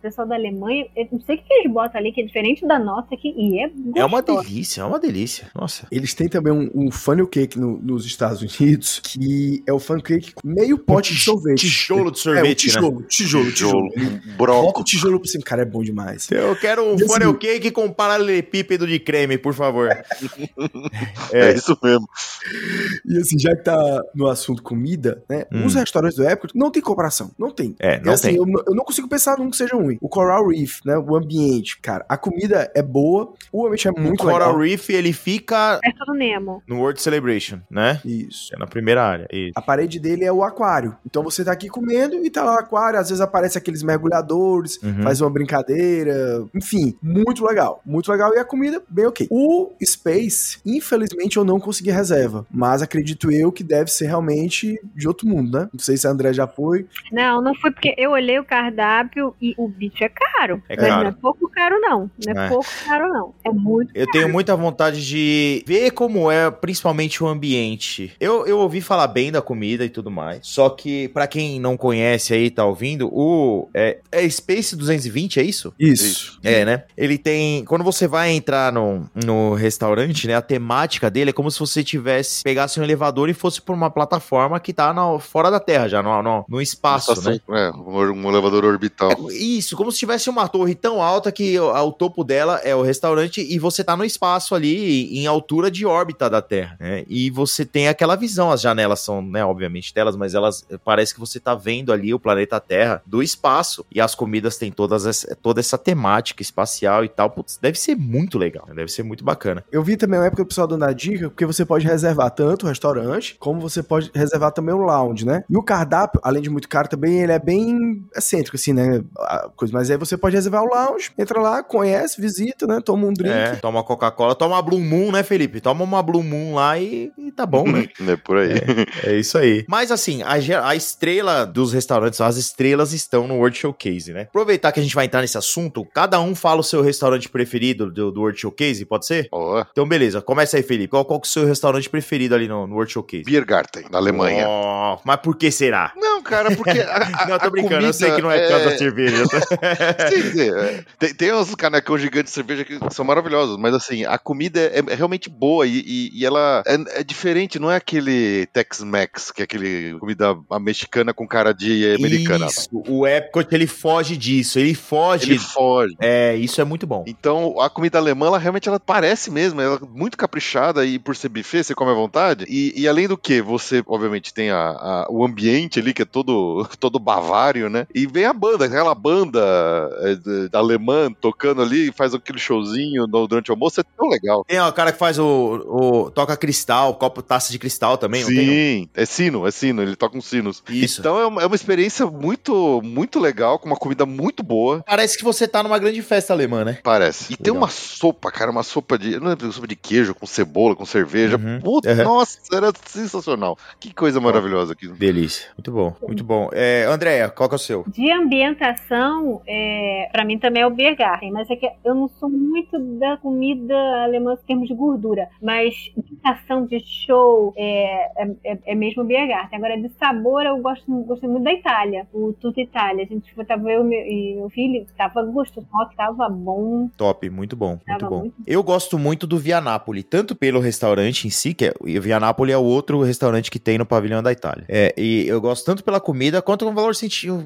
Speaker 3: pessoal da Alemanha, eu não sei o que, eles botam ali, que é diferente da nossa aqui, e é gostoso.
Speaker 1: É uma delícia, é uma delícia. Nossa.
Speaker 4: Eles têm também um, um funnel cake no- nos Estados Unidos, que é o funnel cake com meio pote de sorvete.
Speaker 1: Tijolo de
Speaker 4: é, um
Speaker 1: sorvete, né?
Speaker 4: tijolo, tijolo, tijolo.
Speaker 2: Tijolo,
Speaker 4: Ele Bota
Speaker 2: broco.
Speaker 4: o tijolo por cima. Cara, é bom demais.
Speaker 1: Eu quero um
Speaker 4: E assim-
Speaker 1: funnel cake com paralelepípedo de creme, por favor. (laughs)
Speaker 2: É isso mesmo.
Speaker 4: E assim, já que tá no assunto comida, né?
Speaker 1: Hum.
Speaker 4: Os restaurantes do Epcot não tem comparação. Não tem.
Speaker 1: É,
Speaker 4: E
Speaker 1: não
Speaker 4: assim,
Speaker 1: tem.
Speaker 4: Eu, não- eu não consigo pensar num que seja ruim. O Coral Reef, né? O ambiente, cara. A comida é boa, o ambiente é
Speaker 1: O
Speaker 4: muito
Speaker 1: Coral
Speaker 4: legal.
Speaker 1: Reef, ele fica
Speaker 3: Perto do Nemo.
Speaker 1: no World Celebration, né?
Speaker 4: Isso.
Speaker 1: É na primeira área. Isso.
Speaker 4: A parede dele é o aquário. Então você tá aqui comendo e tá lá o aquário. Às vezes aparece aqueles mergulhadores,
Speaker 1: Uhum.
Speaker 4: faz uma brincadeira. Enfim, muito legal. Muito legal. E a comida, bem ok. O Space, infelizmente, eu não consegui reserva. Mas acredito eu que deve ser realmente de outro mundo, né? Não sei se a André já foi.
Speaker 3: Não, não foi porque eu olhei o cardápio e o bicho é caro.
Speaker 1: É
Speaker 3: Mas
Speaker 1: caro.
Speaker 3: não é pouco caro, não. Não é,
Speaker 1: É.
Speaker 3: pouco caro, não. É muito.
Speaker 1: Eu tenho muita vontade de ver como é, principalmente o ambiente. Eu, eu ouvi falar bem da comida e tudo mais. Só que, pra quem não conhece aí, tá ouvindo, o. É, é Space 220, é isso?
Speaker 4: Isso.
Speaker 1: É, né? Ele tem. Quando você vai entrar no, no restaurante, né? A temática dele é como se você tivesse. Pegasse um elevador e fosse por uma plataforma que tá na- fora da Terra, já, no, no, no espaço,
Speaker 2: Estação-
Speaker 1: né?
Speaker 2: É, um, um elevador orbital.
Speaker 1: É, Isso, como se tivesse uma torre tão alta que o, topo dela é o restaurante e você tá no espaço ali, em altura de órbita da Terra, né? E você tem aquela visão, as janelas são, né, obviamente telas, mas elas parece que você tá vendo ali o planeta Terra do espaço e as comidas têm todas essa, toda essa temática espacial e tal. Putz, deve ser muito legal, né? deve ser muito bacana.
Speaker 4: Eu vi também uma época o pessoal do Andar dica porque você pode reservar tanto o restaurante, como você pode reservar também o lounge, né? E o cardápio, além de muito caro também, ele é bem excêntrico, assim, né? Coisa. Mas aí você pode reservar o lounge, entra lá, conhece, visita, né? Toma um drink.
Speaker 1: É, toma Coca-Cola, toma uma Blue Moon, né, Felipe? Toma uma Blue Moon lá e, e tá bom, né? (laughs)
Speaker 2: É por aí.
Speaker 1: É isso aí. Mas assim, a, a estrela dos restaurantes, as estrelas estão no World Showcase, né? Aproveitar que a gente vai entrar nesse assunto, cada um fala o seu restaurante preferido do, do World Showcase, pode ser?
Speaker 2: Ó,
Speaker 1: Então, beleza. Começa aí, Felipe. Qual, qual que é o seu restaurante preferido ali no, no World Showcase?
Speaker 2: Biergarten, na Alemanha.
Speaker 1: Oh, mas por que será?
Speaker 2: Não, cara, porque. A, a, (laughs)
Speaker 1: Não, eu tô brincando, eu sei que não é por causa da cerveja.
Speaker 2: Sim, sim, é. Tem, tem uns canecão gigantes de cerveja que são maravilhosos, mas assim, a comida é, é realmente boa e, e- e ela é, é diferente, não é aquele Tex-Mex, que é aquele comida mexicana com cara de americana.
Speaker 1: Isso, o Epcot, ele foge disso, ele foge.
Speaker 2: Ele foge.
Speaker 1: É, isso é muito bom.
Speaker 2: Então, a comida alemã, ela realmente ela parece mesmo, ela é muito caprichada e por ser buffet, você come à vontade. E, e além do que, você, obviamente, tem a, a- o ambiente ali, que é todo, (laughs) todo bavário, né? E vem a banda, aquela banda é, de- da alemã tocando ali, faz aquele showzinho no- durante o almoço, é tão legal.
Speaker 1: Tem o cara que faz o, o- toca cristal, copo, taça de cristal também, não tem?
Speaker 2: Sim, é sino, é sino, ele toca uns sinos.
Speaker 1: Isso.
Speaker 2: Então é uma, é uma experiência muito, muito legal, com uma comida muito boa.
Speaker 1: Parece que você tá numa grande festa alemã, né?
Speaker 2: Parece. E tem
Speaker 1: Legal.
Speaker 2: uma sopa, cara, uma sopa de. Não lembro, sopa de queijo com cebola, com cerveja.
Speaker 1: Uhum.
Speaker 2: Puta,
Speaker 1: Uhum.
Speaker 2: nossa, era sensacional. Que coisa maravilhosa aqui.
Speaker 1: Delícia. Muito bom, muito bom. É, Andréia, qual que é o seu?
Speaker 3: De ambientação, é, para mim também é o Biergarten, mas é que eu não sou muito da comida alemã em termos de gordura, mas ambientação de show é, é, é- é mesmo o Biergarten. Agora, de sabor, eu gosto, gosto muito da Itália, o Tudo Itália. A gente foi, tava eu e meu- e meu filho, tava gostoso, tava bom.
Speaker 1: Top, muito bom, muito bom.
Speaker 3: muito
Speaker 1: Eu gosto muito do Via Napoli, tanto pelo restaurante em si, que é, o Via Napoli é o outro restaurante que tem no pavilhão da Itália. É, e eu gosto tanto pela comida quanto com valor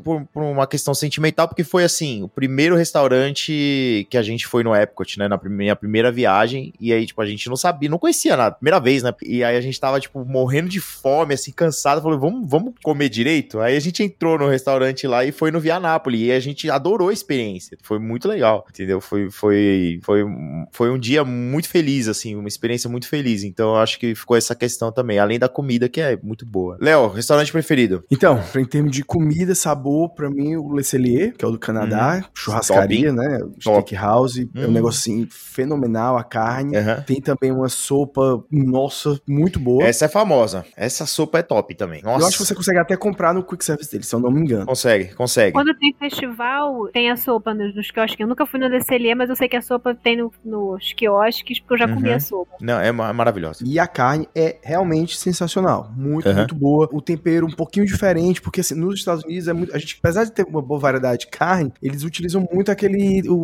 Speaker 1: por, por uma questão sentimental, porque foi assim, o primeiro restaurante que a gente foi no Epcot, né, na minha primeira viagem, e aí, tipo, a gente não sabia, não conhecia nada, primeira vez, né, e aí a gente tava, tipo, morrendo de fome, assim, cansado, falou, vamos, vamos comer direito? Aí a gente entrou no restaurante lá e foi no Via Napoli, e a gente adorou a experiência, foi muito legal, entendeu? Foi, foi, foi, foi um dia muito feliz, assim, uma experiência muito feliz, então eu acho que ficou essa questão também, além da comida, que é muito boa. Léo, restaurante preferido?
Speaker 4: Então, em termos de comida, sabor, pra mim, o Le Cellier, que é o do Canadá, churrascaria, né? Steakhouse, é um
Speaker 1: Hum.
Speaker 4: negócio assim, fenomenal, a carne.
Speaker 1: Aham.
Speaker 4: Tem também uma sopa, nossa, muito boa.
Speaker 1: Essa é famosa. Essa sopa é top também. Nossa.
Speaker 4: Eu acho que você consegue até comprar no quick service dele, se eu não me engano.
Speaker 1: Consegue, consegue.
Speaker 3: Quando tem festival, tem a sopa nos, nos quiosques. Eu nunca fui no Decelier, mas eu sei que a sopa tem no- nos quiosques, porque eu já comi
Speaker 1: Uhum.
Speaker 3: a sopa.
Speaker 1: Não, é ma- maravilhosa.
Speaker 4: E a carne é realmente sensacional. Muito,
Speaker 1: Aham.
Speaker 4: muito boa. O tempero um pouquinho diferente, porque assim, nos Estados Unidos é muito. A gente, apesar de ter uma boa variedade de carne, eles utilizam muito aquele. O,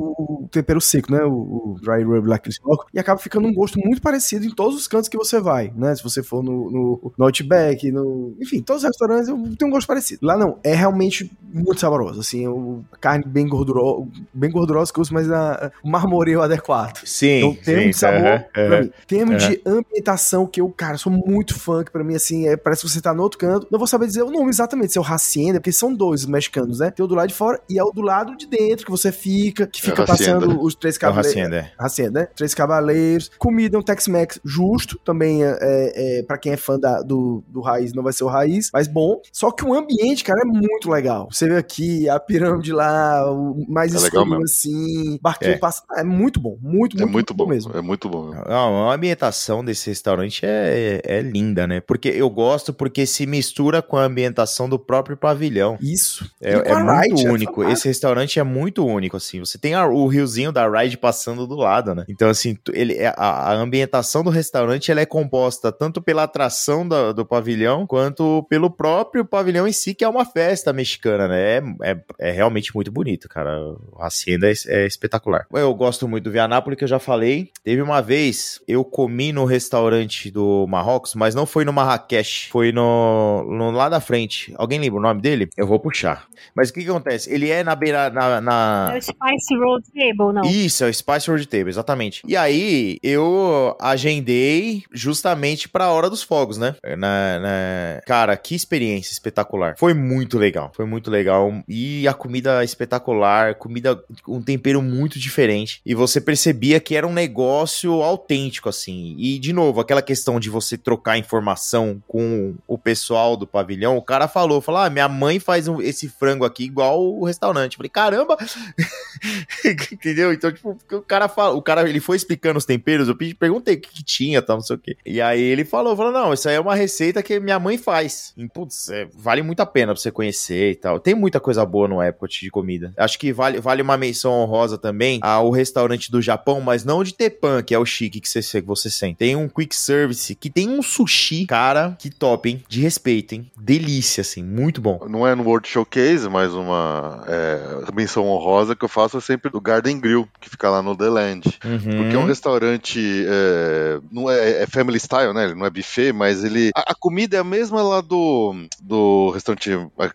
Speaker 4: o tempero seco, né? O, o dry rub lá que eles colocam. E acaba ficando um gosto muito parecido em todos os cantos que você vai, né? Se você for no, no, no Outback, no. Enfim, todos os restaurantes tem um gosto parecido. Lá não, é realmente muito saboroso. Assim, o, a carne bem gordurosa, bem gordurosa que eu uso, mas a, o marmoreio adequado.
Speaker 1: Sim,
Speaker 4: Então, termo
Speaker 1: sim,
Speaker 4: de sabor,
Speaker 1: aham,
Speaker 4: pra
Speaker 1: aham.
Speaker 4: mim. Termo
Speaker 1: aham.
Speaker 4: de ambientação, que eu, cara, sou muito fã, que pra mim, assim, é, parece que você tá no outro canto. Não vou saber dizer o nome exatamente, se é o Hacienda, porque são dois mexicanos, né? Tem o do lado de fora e é o do lado de dentro, que você fica, que fica
Speaker 2: É Hacienda.
Speaker 4: passando os três
Speaker 1: É o
Speaker 4: cavaleiros.
Speaker 1: Hacienda, é.
Speaker 4: Hacienda, né? Três Cavaleiros. Comida, um Tex-Mex justo. Também, é, é, é, pra quem é fã da- do, do Raiz, não vai ser o Raiz, mas bom. Só que o ambiente, cara, é muito legal. Você vê aqui a pirâmide lá, o mais
Speaker 2: É
Speaker 4: escuro assim, barquinho
Speaker 1: É.
Speaker 4: passa. É muito bom, muito,
Speaker 2: É muito bom
Speaker 4: mesmo.
Speaker 2: É muito bom. mesmo.
Speaker 1: Não, a ambientação desse restaurante é, é linda, né? Porque eu gosto porque se mistura com a ambientação do próprio pavilhão.
Speaker 4: Isso.
Speaker 1: É, é muito
Speaker 4: Ride, é
Speaker 1: único.
Speaker 4: fantástico.
Speaker 1: Esse restaurante é muito único, assim. Você tem a- o riozinho da Ride passando do lado, né? Então, assim, ele, é- a, a ambientação do restaurante ela é composta tanto pela atração do pavilhão quanto pelo próprio pavilhão em si, que é uma festa mexicana, né? É, é, é realmente muito bonito, cara. O Hacienda é, é espetacular. Eu gosto muito do Via Napoli, que eu já falei. Teve uma vez, eu comi no restaurante do Marrocos, mas não foi no Marrakech, foi no, no lá da frente. Alguém lembra o nome dele? Eu vou puxar. Mas o que, que acontece? Ele é na beira. Na, na-
Speaker 3: É o Spice Road Table, não.
Speaker 1: Isso, é o Spice World Table, exatamente. E aí, eu agendei justamente pra Hora dos Fogos, né? Na, na- Cara, que experiência espetacular. Foi muito legal, foi muito legal. E a comida espetacular, comida com um tempero muito diferente. E você percebia que era um negócio autêntico, assim. E, de novo, aquela questão de você trocar informação com o pessoal do pavilhão, o cara falou, falou, ah, minha mãe faz esse frango aqui igual o restaurante. Eu falei, caramba! (laughs) Entendeu? Então, tipo, o cara fala, o cara, ele foi explicando os temperos, eu perguntei o que, que tinha, tal, não sei o quê. E aí ele falou, falou, não, isso aí é uma receita que minha mãe faz. E, putz, é, vale muito a pena pra você conhecer e tal. Tem muita coisa boa no Epcot de comida. Acho que vale, vale uma menção honrosa também ao restaurante do Japão, mas não de Tepan, que é o chique que você, que você sente. Tem um quick service que tem um sushi, cara, que top, hein? De respeito, hein? Delícia, assim, muito bom.
Speaker 2: Não é no World Showcase, mas uma é, menção honrosa que eu faço é sempre do Garden Grill, que fica lá no The Land. Porque é um restaurante. É, não é, é family style, né? Ele não é buffet, mas ele. A, a comida é a mesma lá do. Do restaurante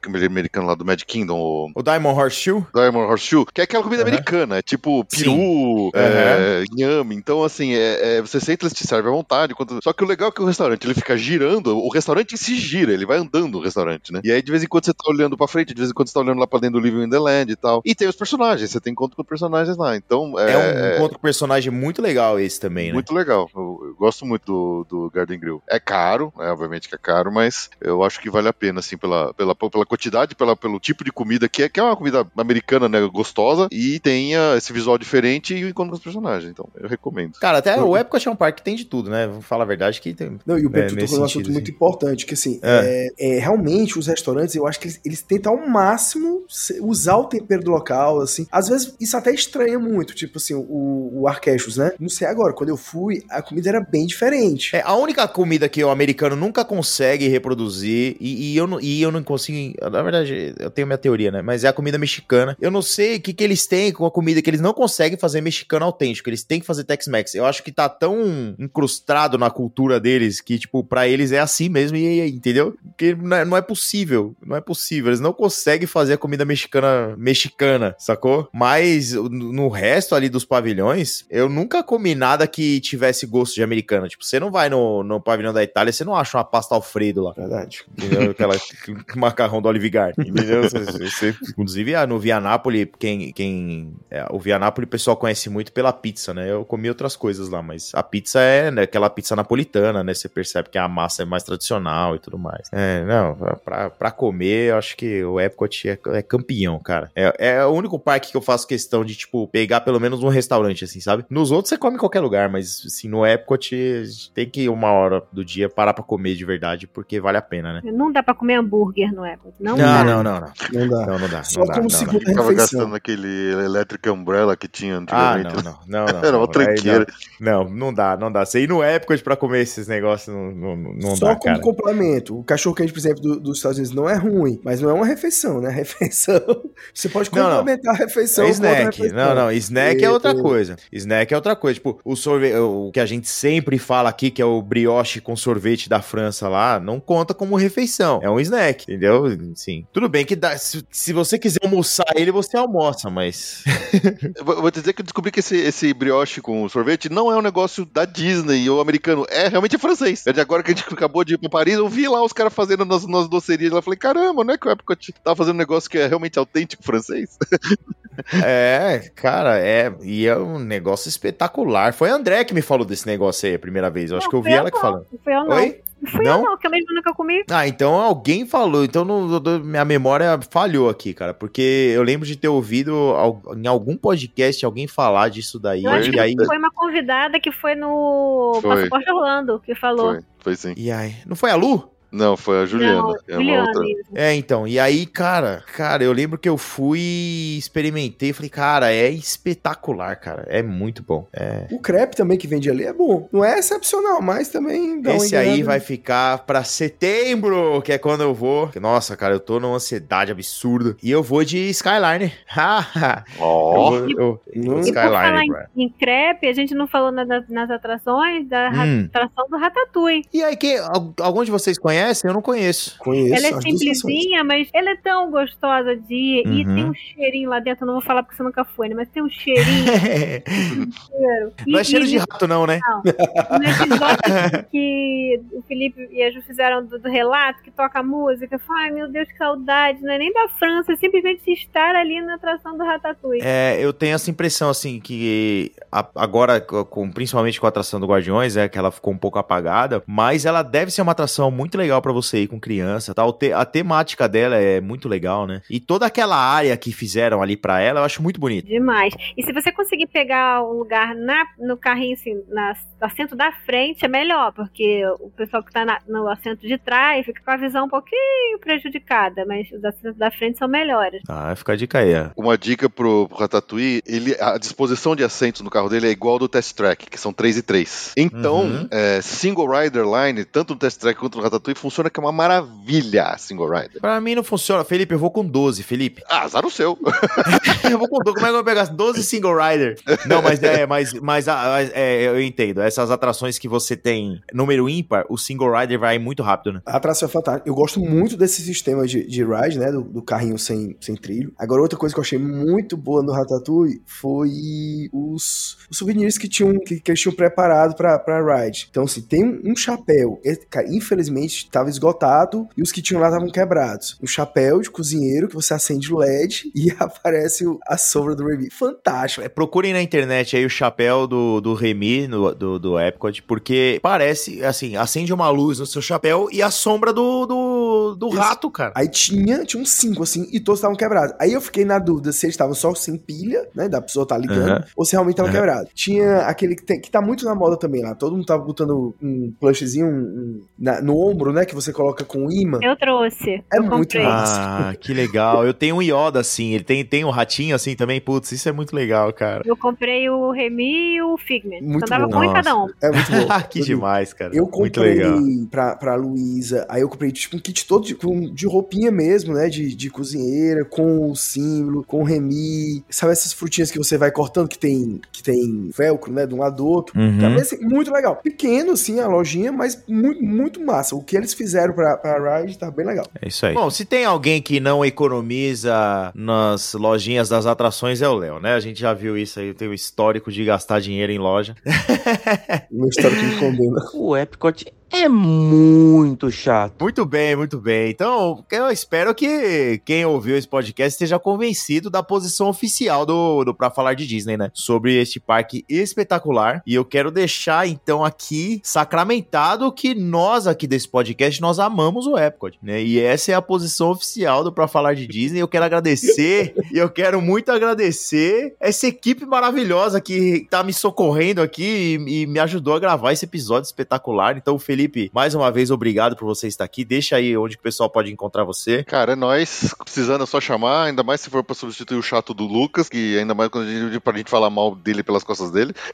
Speaker 2: americano lá do Mad Kingdom, o
Speaker 1: O Diamond Horseshoe?
Speaker 2: Diamond Horseshoe, que é aquela comida
Speaker 1: Aham.
Speaker 2: americana, é tipo peru, é, inhame. Então, assim, é, é, você senta, eles te servem à vontade. enquanto- Só que o legal é que o restaurante ele fica girando, o restaurante si gira, ele vai andando o restaurante, né? E aí, de vez em quando, você tá olhando pra frente, de vez em quando você tá olhando lá pra dentro do Living in the Land e tal. E tem os personagens, você tem encontro com os personagens lá. Então, é,
Speaker 1: É, um encontro com personagem muito legal esse também, né?
Speaker 2: muito legal. Eu, eu gosto muito do, do Garden Grill. É caro, né, obviamente que é caro, mas eu acho que vale a pena, assim, pela, pela, pela quantidade, pela, pelo tipo de comida que é, que é uma comida americana, né, gostosa, e tenha esse visual diferente e o encontro com os personagens. Então, eu recomendo.
Speaker 1: Cara, até o Epcot é um parque que tem de tudo, né? Vou falar a verdade que tem.
Speaker 4: Não, e o
Speaker 1: É,
Speaker 4: Pedro
Speaker 1: nesse
Speaker 4: tocou
Speaker 1: sentido,
Speaker 4: assunto muito
Speaker 1: sim.
Speaker 4: importante, que assim,
Speaker 1: É.
Speaker 4: é, é, realmente os restaurantes, eu acho que eles, eles tentam ao máximo se- usar o tempero do local, assim. Às vezes isso até estranha muito, tipo assim, o, o Arquechos, né? Não sei agora, quando eu fui, a comida era bem diferente.
Speaker 1: É, a única comida que o americano nunca consegue reproduzir, e, e eu, não, e eu não consigo. Na verdade, eu tenho minha teoria, né? Mas é a comida mexicana. Eu não sei o que, que eles têm com a comida que eles não conseguem fazer mexicano autêntico. Eles têm que fazer Tex-Mex. Eu acho que tá tão incrustado na cultura deles que, tipo, pra eles é assim mesmo, e- entendeu? Porque não é, não é possível. Não é possível. Eles não conseguem fazer a comida mexicana mexicana, sacou? Mas no resto ali dos pavilhões, eu nunca comi nada que tivesse gosto de americana. Tipo, você não vai no, no pavilhão da Itália, você não acha uma pasta Alfredo lá.
Speaker 4: Verdade.
Speaker 1: Entendeu? Aquela (laughs) macarrão do Olive Garden. Entendeu? Você- inclusive, ah, no Via Napoli, quem. quem é, o Via Napoli o pessoal conhece muito pela pizza, né? Eu comi outras coisas lá, mas a pizza é né, aquela pizza napolitana, né? Você percebe que a massa é mais tradicional e tudo mais. É, não, pra, pra comer, eu acho que o Epcot é, é campeão, cara. É, é o único parque que eu faço questão de, tipo, pegar pelo menos um restaurante, assim, sabe? Nos outros você come em qualquer lugar, mas, assim, no Epcot tem que uma hora do dia parar pra comer de verdade, porque vale a pena, né?
Speaker 3: Não dá pra comer hambúrguer no Apple. Não,
Speaker 1: Não,
Speaker 3: dá.
Speaker 1: não, não, não.
Speaker 4: Não dá.
Speaker 1: Não, não dá.
Speaker 4: Só
Speaker 1: não dá,
Speaker 4: como
Speaker 1: não
Speaker 4: segunda
Speaker 2: Tava
Speaker 4: refeição.
Speaker 2: gastando aquele Electric Umbrella que tinha
Speaker 1: Ah,
Speaker 2: antigamente.
Speaker 1: não, não, não, (laughs) não.
Speaker 2: Era uma
Speaker 1: não,
Speaker 2: tranqueira.
Speaker 1: Não, não, não dá, não dá. Você ir no Epcot pra comer esses negócios não, não, não
Speaker 4: Só
Speaker 1: dá,
Speaker 4: como
Speaker 1: cara.
Speaker 4: complemento. O cachorro quente, por exemplo, do- dos Estados Unidos não é ruim, mas não é uma refeição, né? (laughs) Refeição. Você pode
Speaker 1: Não, não.
Speaker 4: complementar a refeição
Speaker 1: É snack.
Speaker 4: refeição.
Speaker 1: Não, não. Snack é outra
Speaker 4: e-
Speaker 1: coisa. Snack é outra coisa. Tipo, o sorvete, o que a gente sempre fala aqui, que é o brioche com sorvete da França lá, não conta como refeição. É um snack, entendeu? Sim. Tudo bem que dá, se, se você quiser almoçar ele, você almoça, mas. (laughs)
Speaker 2: Eu Vou dizer que eu descobri que esse, esse brioche com sorvete não é um negócio da Disney ou americano, é realmente francês. É de agora que a gente acabou de ir pra Paris, eu vi lá os caras fazendo nas, nas docerias lá, eu falei, caramba, não é que o Epcot tava fazendo um negócio que é realmente autêntico francês? (laughs)
Speaker 1: É, cara, é. E é um negócio espetacular. Foi a André que me falou desse negócio aí a primeira vez. Eu acho
Speaker 3: Não,
Speaker 1: que eu vi ela que
Speaker 3: não.
Speaker 1: falou.
Speaker 3: Não fui eu, não.
Speaker 1: Oi?
Speaker 3: Não fui
Speaker 1: Não?
Speaker 3: eu, não, que eu mesmo nunca comi.
Speaker 1: Ah, então alguém falou. Então não- minha memória falhou aqui, cara. Porque eu lembro de ter ouvido al- em algum podcast alguém falar disso daí.
Speaker 3: Eu acho
Speaker 1: E
Speaker 3: que
Speaker 1: aí.
Speaker 3: foi uma convidada que foi no
Speaker 2: Foi.
Speaker 3: Passaporte Orlando que falou.
Speaker 2: Foi, foi sim.
Speaker 1: E aí. Não foi a Lu?
Speaker 2: Não, foi a Juliana.
Speaker 3: Não,
Speaker 2: é
Speaker 3: Juliana.
Speaker 1: É, então. E aí, cara, cara, eu lembro que eu fui, experimentei, falei, cara, é espetacular, cara. É muito bom. É.
Speaker 4: O crepe também que vende ali é bom. Não é excepcional, mas também dá uma
Speaker 1: Esse aí vai ficar pra setembro, que é quando eu vou. Nossa, cara, eu tô numa ansiedade absurda. E eu vou de Skyliner. Haha. (laughs)
Speaker 2: Ó,
Speaker 1: eu vou, eu,
Speaker 3: falar
Speaker 1: Skyliner,
Speaker 3: em, em crepe, a gente não falou na- nas atrações da
Speaker 1: Hum.
Speaker 3: atração do Ratatouille.
Speaker 1: E aí, quem, al- algum de vocês conhece conhece? Eu não conheço.
Speaker 4: Conheço.
Speaker 3: ela é simplesinha, mas ela é tão gostosa de ir. E
Speaker 1: Uhum.
Speaker 3: tem um cheirinho lá dentro. Eu não vou falar porque você nunca foi, né? Mas tem um cheirinho. cheiro. (laughs)
Speaker 1: não é
Speaker 3: E-
Speaker 1: cheiro
Speaker 3: e-
Speaker 1: de rato, não, né?
Speaker 3: No episódio (laughs) que o Felipe e a Ju fizeram do, do relato, que toca a música, eu falo, ai meu Deus, que saudade, não é nem da França, é simplesmente estar ali na atração do Ratatouille.
Speaker 1: É, eu tenho essa impressão, assim, que a- agora, com, principalmente com a atração do Guardiões, é que ela ficou um pouco apagada, mas ela deve ser uma atração muito legal pra você ir com criança, tal. Te- A temática dela é muito legal, né? E toda aquela área que fizeram ali pra ela, eu acho muito bonito.
Speaker 3: Demais. E se você conseguir pegar um lugar na, no carrinho, assim, na, assento da frente, é melhor, porque o pessoal que tá na- no assento de trás fica com a visão um pouquinho prejudicada, mas os assentos da frente são melhores.
Speaker 1: Ah, fica a dica aí. ó.
Speaker 2: Uma dica pro, pro Ratatouille, ele, a disposição de assentos no carro dele é igual ao do Test Track, que são 3 e 3. Então,
Speaker 1: Uhum.
Speaker 2: é, Single Rider Line, tanto no Test Track quanto no Ratatouille, funciona que é uma maravilha a Single Rider.
Speaker 1: Pra mim não funciona. Felipe, eu vou com 12, Felipe.
Speaker 2: Ah, azar o seu. (laughs)
Speaker 1: eu vou com 12. Como é que eu vou pegar 12 single rider? Não, mas é, mas, mas ah, é, eu entendo. Essas atrações que você tem número ímpar, o single rider vai muito rápido, né?
Speaker 4: A atração é fantástica. Eu gosto muito desse sistema de, de ride, né? Do, do carrinho sem, sem trilho. Agora, outra coisa que eu achei muito boa no Ratatouille foi os, os souvenirs que, tinham, que, que eles tinham preparado pra, pra ride. Então, assim, tem um, um chapéu. Esse, cara, infelizmente, estava esgotado e os que tinham lá estavam quebrados. Um chapéu de cozinheiro que você acende o LED e (laughs) aparece o- a sombra do Remy. Fantástico.
Speaker 1: É, Procurem na internet aí o chapéu do, do Remy, no- do, do Epcot, porque parece, assim, acende uma luz no seu chapéu e a sombra do, do, do
Speaker 4: Isso.
Speaker 1: rato, cara.
Speaker 4: Aí tinha, tinha uns cinco, assim, e todos estavam quebrados. Aí eu fiquei na dúvida se eles estavam só sem pilha, né? Da pessoa tá ligando,
Speaker 1: Aham.
Speaker 4: ou se realmente estavam
Speaker 1: Aham.
Speaker 4: quebrados. Tinha aquele que, tem- que tá muito na moda também lá. Todo mundo tava botando um plushzinho um- um- na- no ombro, né? Que você coloca com imã.
Speaker 3: Eu trouxe.
Speaker 4: É
Speaker 3: eu
Speaker 4: muito
Speaker 3: comprei.
Speaker 4: massa.
Speaker 1: Ah, (laughs) que legal. Eu tenho um Yoda assim, ele tem, tem um ratinho assim também. Putz, isso é muito legal, cara.
Speaker 3: Eu comprei o Remy e o Figment.
Speaker 4: Muito
Speaker 3: Só dava
Speaker 4: bom.
Speaker 3: um em cada um.
Speaker 4: É muito bom. (laughs)
Speaker 1: que demais, cara.
Speaker 4: Eu
Speaker 1: muito
Speaker 4: comprei
Speaker 1: legal.
Speaker 4: pra, pra Luísa, aí eu comprei tipo um kit todo de, com- de roupinha mesmo, né? De, de cozinheira, com o símbolo, com o remi. Sabe essas frutinhas que você vai cortando que tem, que tem velcro, né? De um lado do outro.
Speaker 1: Uhum.
Speaker 4: Também, assim, muito legal. Pequeno, assim, a lojinha, mas muito, muito massa. O que eles fizeram pra, pra Ride tá bem legal.
Speaker 1: É isso aí. Bom, se tem alguém que não economiza nas lojinhas das atrações é o Léo, né? A gente já viu isso aí, tem o histórico de gastar dinheiro em loja. (laughs)
Speaker 4: Uma história que me condena.
Speaker 6: O Epcot é muito chato.
Speaker 1: Muito bem, muito bem. Então, eu espero que quem ouviu esse podcast esteja convencido da posição oficial do, do Pra Falar de Disney, né? Sobre este parque espetacular. E eu quero deixar, então, aqui sacramentado que nós aqui desse podcast, nós amamos o Epcot, né? E essa é a posição oficial do Pra Falar de Disney. Eu quero agradecer, (laughs) e eu quero muito agradecer essa equipe maravilhosa que tá me socorrendo aqui e, e me ajudou a gravar esse episódio espetacular. Então, Felipe, mais uma vez, obrigado por você estar aqui. Deixa aí onde o pessoal pode encontrar você.
Speaker 2: Cara, é nóis. Precisando é só chamar, ainda mais se for pra substituir o chato do Lucas, que ainda mais quando a gente, pra gente falar mal dele pelas costas dele. (laughs)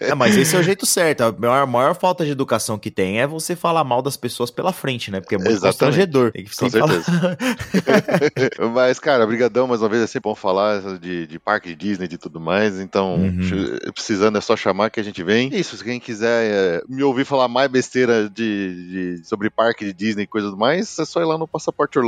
Speaker 1: É, mas esse é o jeito certo. A maior, maior falta de educação que tem é você falar mal das pessoas pela frente, né? Porque é muito
Speaker 2: Exatamente.
Speaker 1: constrangedor. Tem que
Speaker 2: Com
Speaker 1: falar- (laughs)
Speaker 2: Mas, cara, brigadão mais uma vez, é sempre bom falar de, de parque de Disney e de tudo mais, então,
Speaker 1: Uhum.
Speaker 2: precisando é só chamar que a gente vem. Isso, se quem quiser é, me ouvir falar mais besteira de, de- sobre parque de Disney e coisa do mais, é só ir lá no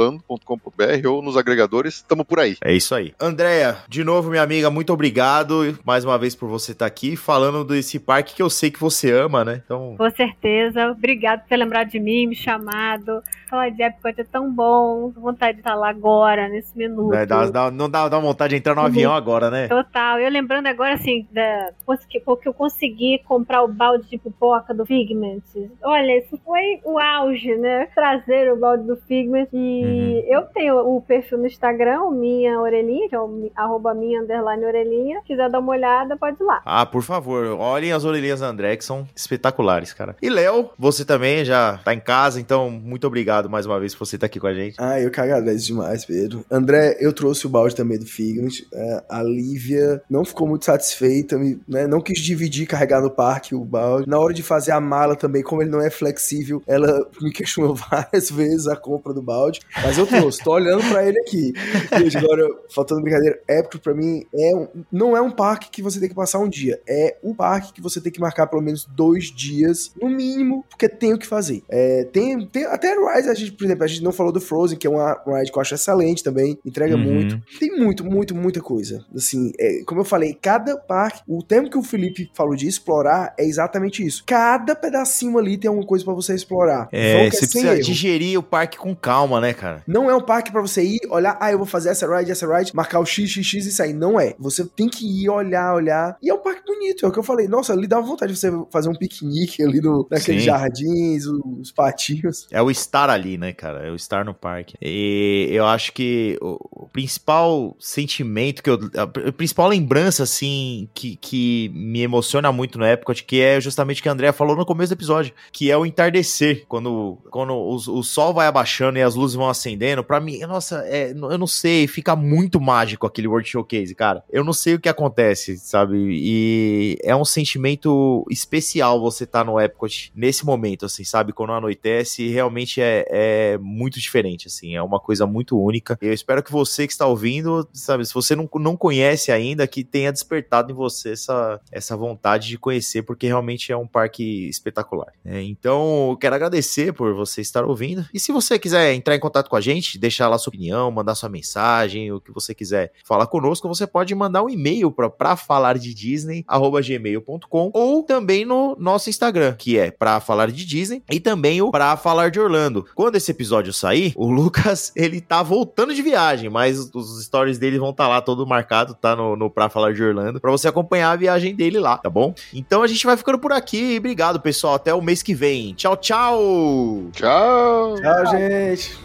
Speaker 2: passaporteorlando.com.br ou nos agregadores, tamo por aí.
Speaker 1: É isso aí. Andréia, de novo, minha amiga, muito obrigado mais uma vez por você estar aqui falando desse parque que eu sei que você ama, né? Então,
Speaker 3: Com certeza. Obrigado por ter lembrado de mim, me chamado. Falar de Epcot é tão bom. Vontade de estar lá agora, nesse minuto.
Speaker 1: né, dá, dá- não dá, dá vontade de entrar no
Speaker 3: Uhum.
Speaker 1: avião agora, né?
Speaker 3: Total. Eu lembrando agora, assim, da, porque eu consegui comprar o balde de pipoca do Figment. Olha, isso foi o auge, né? Trazer o balde do Figment. E eu tenho o perfil no Instagram, o minha orelhinha, que é o arroba minha underline orelhinha. Se quiser dar uma olhada, pode ir lá.
Speaker 1: Ah, por favor, olhem as orelhinhas da André, que são espetaculares, cara. E Léo, você também já tá em casa, então muito obrigado mais uma vez por você estar aqui com a gente.
Speaker 4: Ah, eu que agradeço demais, Pedro. André, eu trouxe o balde também do Figment. É, a Lívia não ficou muito satisfeita, me- né, não quis dividir, carregar no parque o balde. Na hora de fazer a mala também, como ele não é flexível. Ela (laughs) me questionou várias vezes a compra do balde, mas eu trouxe, tô olhando pra ele aqui. Agora, faltando brincadeira, Epcot pra mim é um, não é um parque que você tem que passar um dia, é um parque que você tem que marcar pelo menos dois dias, no mínimo, porque tem o que fazer. É, tem, tem até Rise, a gente, por exemplo, a gente não falou do Frozen, que é uma ride que eu acho excelente também, entrega
Speaker 1: Uhum.
Speaker 4: muito. Tem muito, muito, muita coisa. Assim, é, como eu falei, cada parque, o tempo que o Felipe falou de explorar é exatamente isso. Cada pedacinho ali tem alguma coisa pra você explorar.
Speaker 1: É,
Speaker 4: que
Speaker 1: você precisa
Speaker 4: erro.
Speaker 1: digerir o parque com calma, né, cara?
Speaker 4: Não é um parque pra você ir, olhar, ah, eu vou fazer essa ride, essa ride, marcar o X, X, X e sair. Não é. Você tem que ir, olhar, olhar. E é um parque bonito, é o que eu falei. Nossa, ali dá vontade de você fazer um piquenique ali no, naqueles
Speaker 1: Sim.
Speaker 4: jardins, os patinhos.
Speaker 1: É o estar ali, né, cara? É o estar no parque. E eu acho que o, o principal sentimento que eu. A pr- principal lembrança, assim, que, que me emociona muito no Epcot, que é justamente o que a Andrea falou no começo do episódio, que é o entardecer. Quando, quando o, o sol vai abaixando e as luzes vão acendendo. Pra mim, nossa, é, eu não sei, fica muito mágico aquele World Showcase, cara. Eu não sei o que acontece, sabe? E é um sentimento especial você estar no Epcot nesse momento, assim, sabe? Quando anoitece, realmente é, é muito diferente, assim, é uma coisa muito única. Eu espero que você que está ouvindo, sabe, se você não, não conhece ainda, que tenha despertado em você essa, essa vontade de conhecer, porque realmente é um parque espetacular. né? Então, quero agradecer por você estar ouvindo. E se você quiser entrar em contato com a gente, deixar lá sua opinião, mandar sua mensagem, o que você quiser falar conosco, você pode mandar um e-mail para falar de Disney, gmail.com, ou também no nosso Instagram, que é pra falar de Disney, e também o pra falar de Orlando. Quando esse episódio sair, o Lucas, (laughs) ele tá voltando de viagem, mas os- stories dele vão estar lá todo marcado, tá no, no pra falar de Orlando, pra você acompanhar a viagem dele lá, tá bom? Então a gente vai ficando por aqui. Obrigado, pessoal. Até o mês que vem. Tchau, tchau!
Speaker 2: Tchau!
Speaker 4: Tchau, gente.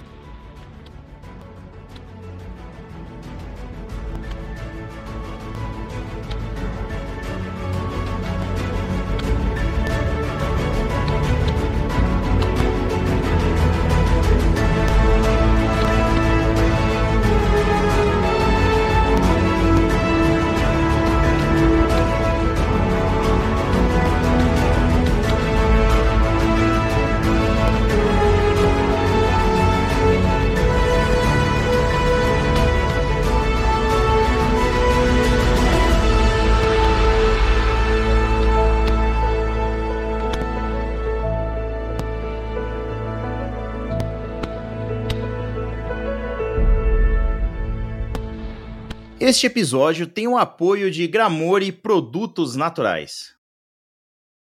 Speaker 1: Este episódio tem o apoio de Gramore Produtos Naturais.